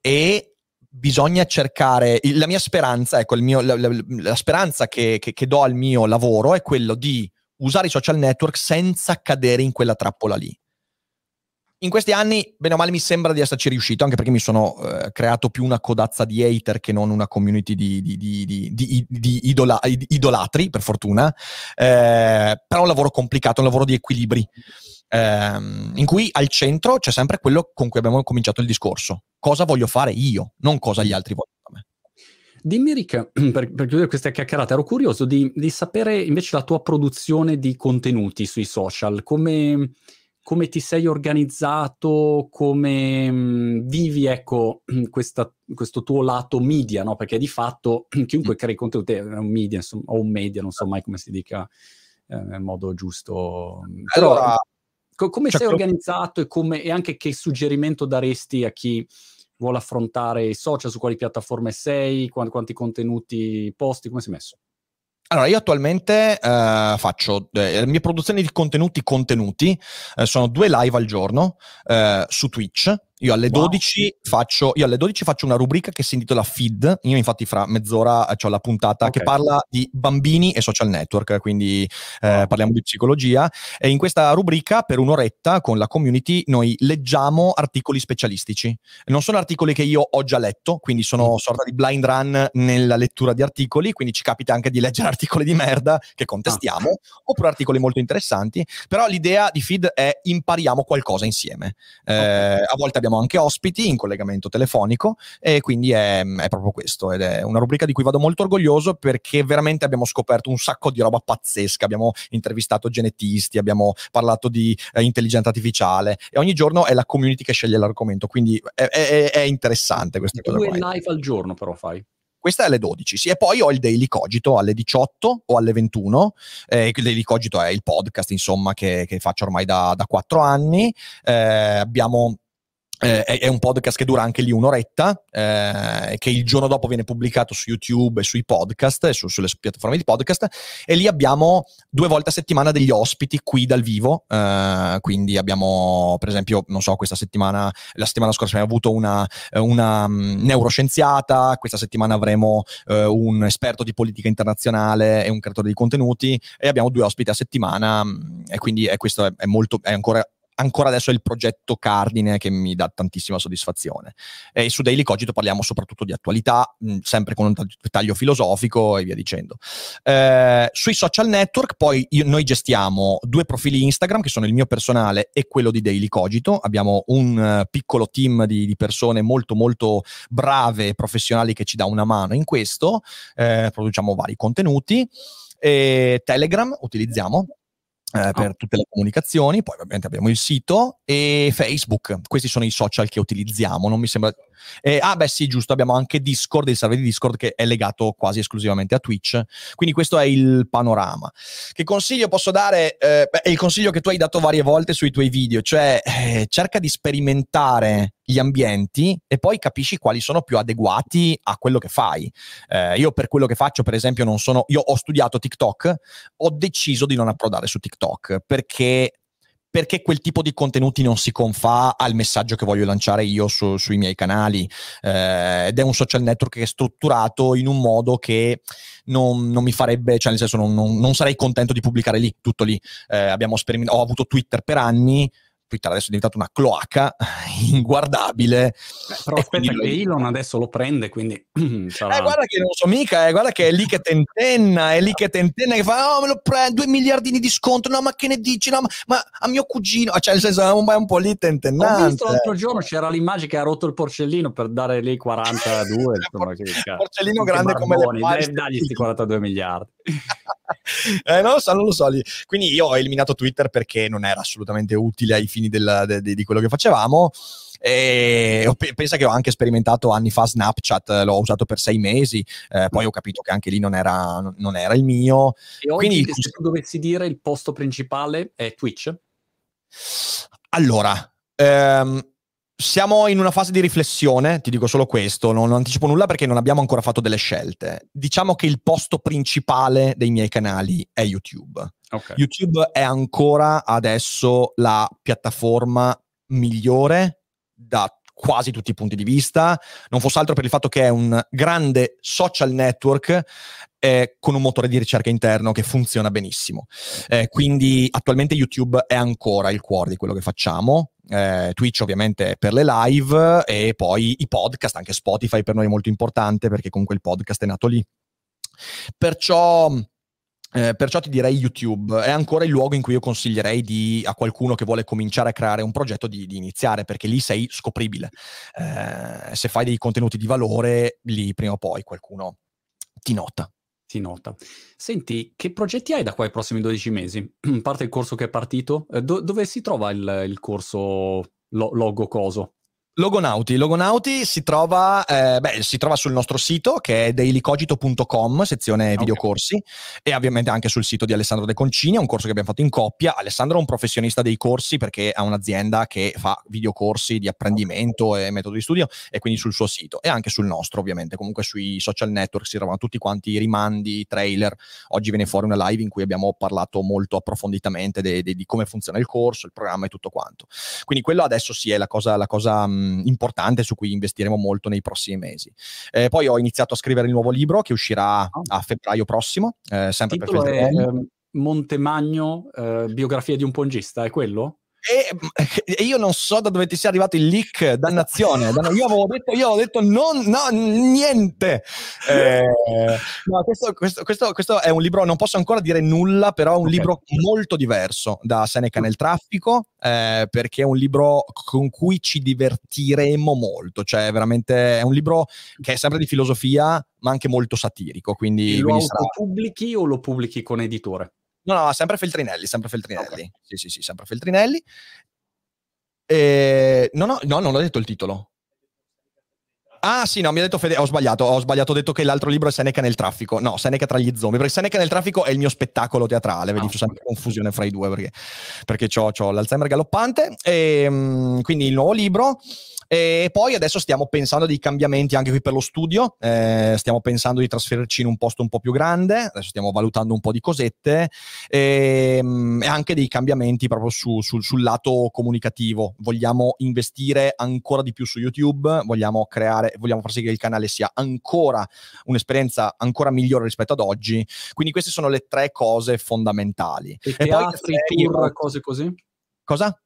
B: e bisogna cercare la mia speranza, ecco, mio, la, la, la, speranza che, che, che do al mio lavoro è quello di usare i social network senza cadere in quella trappola lì. in questi anni, bene o male, mi sembra di esserci riuscito, anche perché mi sono eh, creato più una codazza di hater che non una community di, di, di, di idola, idolatri, per fortuna. Eh, però è un lavoro complicato, un lavoro di equilibri, ehm, in cui al centro c'è sempre quello con cui abbiamo cominciato il discorso. Cosa voglio fare io, non cosa gli altri vogliono da me.
A: Dimmi Rick, *clears throat* per, per, chiudere questa chiacchierata, ero curioso di, di, sapere invece la tua produzione di contenuti sui social, come, come ti sei organizzato, come mh, vivi ecco, *clears throat* questa, questo tuo lato media, no? perché di fatto *clears throat* chiunque crei contenuti è un media insomma, o un media, non so mai come si dica eh, nel modo giusto. Però, allora, co- come certo. sei organizzato e, come, e anche che suggerimento daresti a chi vuole affrontare i social, su quali piattaforme sei, quanti, quanti contenuti posti, come sei messo?
B: Allora, io attualmente eh, faccio eh, le mie produzioni di contenuti contenuti, eh, sono due live al giorno eh, su Twitch, io alle, wow. 12 faccio, io alle 12 faccio una rubrica che si intitola Feed. Io, infatti, fra mezz'ora ho la puntata okay. che parla di bambini e social network, quindi eh, parliamo di psicologia. E in questa rubrica, per un'oretta, con la community, noi leggiamo articoli specialistici. Non sono articoli che io ho già letto, quindi sono mm. sorta di blind run nella lettura di articoli, quindi ci capita anche di leggere *laughs* articoli di merda che contestiamo, ah. oppure articoli molto interessanti. Però l'idea di Feed è impariamo qualcosa insieme. Eh, okay. A volte abbiamo abbiamo anche ospiti in collegamento telefonico e quindi è, è, proprio questo ed è una rubrica di cui vado molto orgoglioso perché veramente abbiamo scoperto un sacco di roba pazzesca, abbiamo intervistato genetisti, abbiamo parlato di eh, intelligenza artificiale e ogni giorno è la community che sceglie l'argomento, quindi è, è, è interessante questa cosa.
A: Due live al giorno però fai
B: questa è alle 12, sì. E poi ho il Daily Cogito alle 18 o alle 21. Eh, il Daily Cogito è il podcast, insomma, che, che faccio ormai da, da 4 anni. Eh, abbiamo eh, è, un podcast che dura anche lì un'oretta, eh, che il giorno dopo viene pubblicato su YouTube e sui podcast, e su, sulle piattaforme di podcast, e lì abbiamo due volte a settimana degli ospiti qui dal vivo, eh, quindi abbiamo per esempio, non so, questa settimana, la settimana scorsa abbiamo avuto una, una um, neuroscienziata, questa settimana avremo uh, un esperto di politica internazionale e un creatore di contenuti, e abbiamo due ospiti a settimana, um, e quindi è, questo è, è molto, è ancora ancora adesso è il progetto cardine che mi dà tantissima soddisfazione. E su Daily Cogito parliamo soprattutto di attualità, mh, sempre con un taglio filosofico e via dicendo. Eh, sui social network poi io, noi gestiamo due profili Instagram che sono il mio personale e quello di Daily Cogito. Abbiamo un uh, piccolo team di, di, persone molto molto brave e professionali che ci dà una mano in questo. Eh, produciamo vari contenuti. E Telegram utilizziamo eh, per tutte le comunicazioni, poi ovviamente abbiamo il sito e Facebook, questi sono i social che utilizziamo, non mi sembra... Eh, ah beh sì, giusto, abbiamo anche Discord, il server di Discord che è legato quasi esclusivamente a Twitch, quindi questo è il panorama. Che consiglio posso dare? Eh, beh, è il consiglio che tu hai dato varie volte sui tuoi video, cioè eh, cerca di sperimentare gli ambienti e poi capisci quali sono più adeguati a quello che fai. Eh, io per quello che faccio, per esempio, non sono. Io ho studiato TikTok, ho deciso di non approdare su TikTok perché perché quel tipo di contenuti non si confà al messaggio che voglio lanciare io su, sui miei canali eh, ed è un social network che è strutturato in un modo che non, non mi farebbe, cioè nel senso non, non, non, sarei contento di pubblicare lì, tutto lì. Eh, abbiamo sperimentato, ho avuto Twitter per anni, Twitter adesso è diventato una cloaca *laughs* inguardabile.
A: Beh, però aspetta che Elon adesso lo prende, quindi... *clears throat*
B: Sarà... Eh, guarda che non so mica, eh, guarda che è lì che tentenna, è lì che tentenna, che fa, oh me lo prendo, due miliardini di sconto, no ma che ne dici, no ma, ma a mio cugino, cioè nel senso è un, è un po' lì tentennante.
A: Ho visto l'altro giorno, c'era l'immagine che ha rotto il porcellino per dare lì 42, *laughs* insomma. Che,
B: porcellino grande come le
A: palle. Dagli questi 42 miliardi. *laughs*
B: eh, non lo so, non lo so. Quindi io ho eliminato Twitter perché non era assolutamente utile ai fini del, de, de, di quello che facevamo. E pensa che ho anche sperimentato anni fa Snapchat, l'ho usato per sei mesi, eh, poi ho capito che anche lì non era, non era il mio.
A: E oggi, Quindi, se tu dovessi dire il posto principale è Twitch?
B: Allora, ehm, siamo in una fase di riflessione, ti dico solo questo, non, non, anticipo nulla perché non abbiamo ancora fatto delle scelte. Diciamo che il posto principale dei miei canali è YouTube. Okay. YouTube è ancora adesso la piattaforma migliore da quasi tutti i punti di vista, non fosse altro per il fatto che è un grande social network eh, con un motore di ricerca interno che funziona benissimo. Eh, quindi attualmente YouTube è ancora il cuore di quello che facciamo eh, Twitch ovviamente per le live e poi i podcast, anche Spotify per noi è molto importante perché comunque il podcast è nato lì. Perciò eh, perciò ti direi YouTube è ancora il luogo in cui io consiglierei di, a qualcuno che vuole cominciare a creare un progetto di, di iniziare, perché lì sei scopribile. Eh, se fai dei contenuti di valore, lì prima o poi qualcuno ti nota.
A: Ti nota. Senti, che progetti hai da qua ai prossimi 12 mesi? *clears throat* Parte il corso che è partito, eh, do- dove si trova il, il corso lo- Logo Coso?
B: Logonauti. Logonauti si trova, eh, beh, si trova sul nostro sito che è dailycogito.com, sezione videocorsi, okay. e ovviamente anche sul sito di Alessandro De Concini, è un corso che abbiamo fatto in coppia. Alessandro è un professionista dei corsi perché ha un'azienda che fa videocorsi di apprendimento e metodo di studio e quindi sul suo sito e anche sul nostro ovviamente. Comunque sui social network si trovano tutti quanti i rimandi, i trailer. Oggi viene fuori una live in cui abbiamo parlato molto approfonditamente de- de- di come funziona il corso, il programma e tutto quanto. Quindi quello adesso sì è la cosa, la cosa mh, importante su cui investiremo molto nei prossimi mesi. Eh, poi ho iniziato a scrivere il nuovo libro che uscirà ah. a febbraio prossimo, eh, sempre
A: il per è, eh, Montemagno, eh, biografia di un pongista, è quello?
B: E, e, io non so da dove ti sia arrivato il leak, dannazione. io avevo detto, io avevo detto non, no, niente. Eh, no, questo, questo, questo, questo, è un libro, non posso ancora dire nulla, però è un okay. libro molto diverso da Seneca nel traffico, eh, perché è un libro con cui ci divertiremo molto. Cioè, veramente è un libro che è sempre di filosofia, ma anche molto satirico. Quindi,
A: lo
B: quindi
A: sarà... pubblichi o lo pubblichi con editore?
B: No, no, sempre Feltrinelli, sempre Feltrinelli. Okay. Sì, sì, sì, sempre Feltrinelli. E... No, no, no, non ho detto il titolo. Ah, sì, no, mi ha detto Fede, ho sbagliato, ho sbagliato, ho detto che l'altro libro è Seneca nel traffico. No, Seneca tra gli zombie, perché Seneca nel traffico è il mio spettacolo teatrale, vedi, oh, faccio sempre confusione fra i due perché, perché ho l'Alzheimer galoppante. E, um, quindi il nuovo libro e poi adesso stiamo pensando a dei cambiamenti anche qui per lo studio, eh, stiamo pensando di trasferirci in un posto un po' più grande, adesso stiamo valutando un po' di cosette e, ehm, e anche dei cambiamenti proprio su, su, sul lato comunicativo. Vogliamo investire ancora di più su YouTube, vogliamo creare, vogliamo far sì che il canale sia ancora un'esperienza ancora migliore rispetto ad oggi. Quindi queste sono le tre cose fondamentali.
A: E, e teatri, poi tour, cose così?
B: Cosa?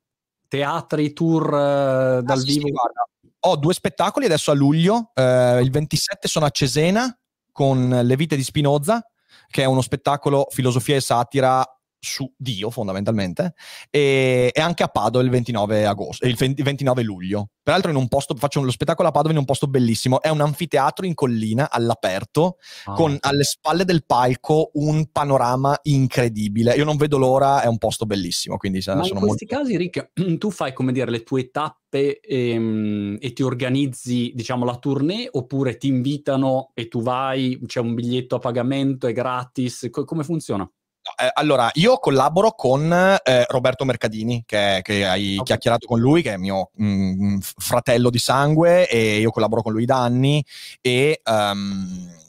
A: teatri, tour uh, dal ah, sì, vivo? Sì,
B: ho due spettacoli adesso a luglio, uh, il 27 sono a Cesena con Le vite di Spinoza, che è uno spettacolo filosofia e satira su Dio fondamentalmente e, e, anche a Padova il 29 agosto il 29 luglio peraltro in un posto faccio lo spettacolo a Padova in un posto bellissimo è un anfiteatro in collina all'aperto ah. con alle spalle del palco un panorama incredibile io non vedo l'ora è un posto bellissimo quindi
A: Ma sono in questi molto... casi Rick *clears throat* tu fai come dire le tue tappe e, ehm, e ti organizzi diciamo la tournée oppure ti invitano e tu vai c'è un biglietto a pagamento è gratis Co- come funziona?
B: Eh, allora, io collaboro con eh, Roberto Mercadini, che, che hai okay. chiacchierato con lui, che è mio mh, mm, fratello di sangue, e io collaboro con lui da anni. E um,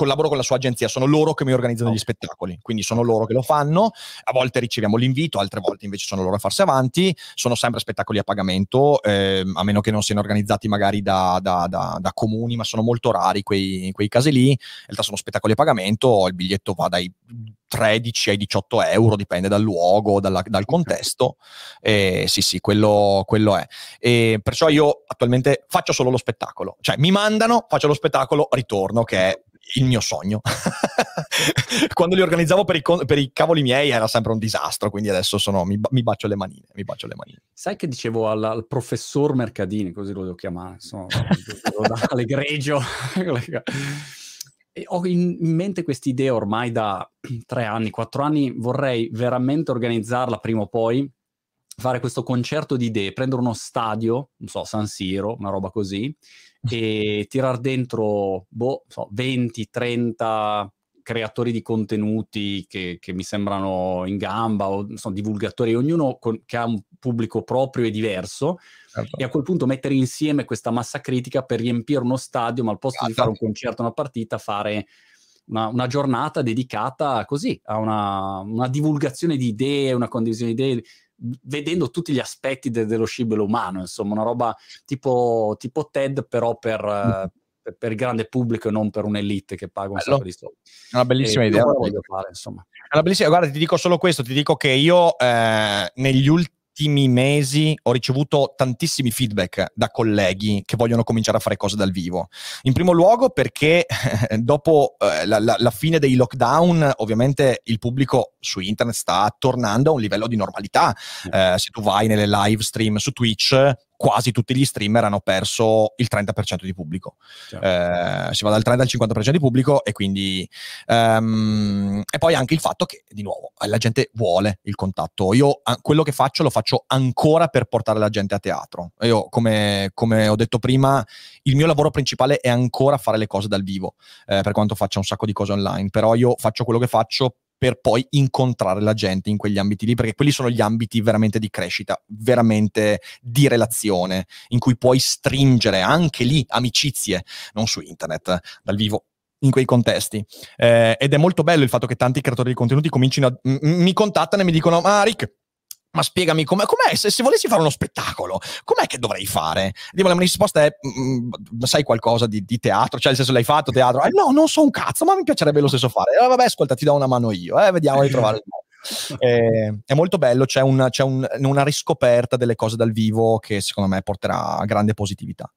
B: collaboro con la sua agenzia, sono loro che mi organizzano gli spettacoli, quindi sono loro che lo fanno, a volte riceviamo l'invito, altre volte invece sono loro a farsi avanti, sono sempre spettacoli a pagamento, eh, a meno che non siano organizzati magari da, da, da, da comuni, ma sono molto rari quei, quei, casi lì, in realtà sono spettacoli a pagamento, il biglietto va dai 13 ai 18 euro, dipende dal luogo, dalla, dal contesto, e sì sì, quello, quello è. E perciò io attualmente faccio solo lo spettacolo, cioè mi mandano, faccio lo spettacolo, ritorno, che è il mio sogno. *laughs* Quando li organizzavo per i, per i, cavoli miei era sempre un disastro, quindi adesso sono, mi, mi, bacio le manine, mi bacio le manine.
A: Sai che dicevo al, al professor Mercadini, così lo devo chiamare, insomma, all'egregio. Ho in mente questa idea ormai da tre anni, quattro anni, vorrei veramente organizzarla prima o poi, fare questo concerto di idee, prendere uno stadio, non so, San Siro, una roba così, e tirar dentro boh, so, 20-30 creatori di contenuti che, che, mi sembrano in gamba o so, divulgatori, ognuno con, che ha un pubblico proprio e diverso, certo. e a quel punto mettere insieme questa massa critica per riempire uno stadio, ma al posto certo. di fare un concerto, una partita, fare una, una giornata dedicata così a una, una divulgazione di idee, una condivisione di idee vedendo tutti gli aspetti de- dello scibolo umano, insomma, una roba tipo, tipo TED, però per, mm. per, il grande pubblico e non per un'elite che paga un Bello. sacco di soldi.
B: È una bellissima e idea. Fare, insomma. È una bellissima, guarda, ti dico solo questo, ti dico che io eh, negli ultimi ultimi mesi ho ricevuto tantissimi feedback da colleghi che vogliono cominciare a fare cose dal vivo. In primo luogo perché *laughs* dopo eh, la, la, la, fine dei lockdown, ovviamente il pubblico su internet sta tornando a un livello di normalità. Eh, se tu vai nelle live stream su Twitch, quasi tutti gli streamer hanno perso il 30% di pubblico. Eh, si va dal 30 al 50% di pubblico e quindi... Um, e poi anche il fatto che, di nuovo, la gente vuole il contatto. Io a, quello che faccio lo faccio ancora per portare la gente a teatro. Io, come, come ho detto prima, il mio lavoro principale è ancora fare le cose dal vivo, eh, per quanto faccia un sacco di cose online. Però io faccio quello che faccio per poi incontrare la gente in quegli ambiti lì, perché quelli sono gli ambiti veramente di crescita, veramente di relazione, in cui puoi stringere anche lì amicizie, non su internet, dal vivo, in quei contesti. Eh, ed è molto bello il fatto che tanti creatori di contenuti comincino a... M- mi contattano e mi dicono, ma Rick, ma spiegami com'è, com'è se, se, volessi fare uno spettacolo, com'è che dovrei fare? Dico, la mia risposta è, mm, mm, sai qualcosa di, di, teatro? Cioè, nel senso, l'hai fatto teatro? Eh, no, non so un cazzo, ma mi piacerebbe lo stesso fare. Eh, vabbè, ascolta, ti do una mano io, eh, vediamo di trovare il modo. Eh, è molto bello, c'è, un, c'è un, una riscoperta delle cose dal vivo che secondo me porterà a grande positività.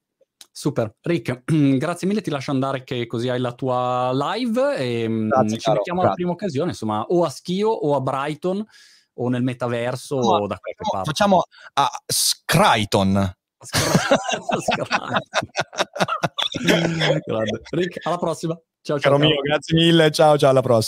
A: Super, Rick, *clears throat* grazie mille, ti lascio andare che così hai la tua live e mm, grazie, ci mettiamo alla prima occasione, insomma, o a Schio o a Brighton o nel metaverso no, o da qualche parte.
B: Facciamo a Scryton. *laughs* *laughs*
A: Rick, alla prossima.
B: Ciao, ciao. Caro mio, grazie mille. Ciao, ciao, alla prossima.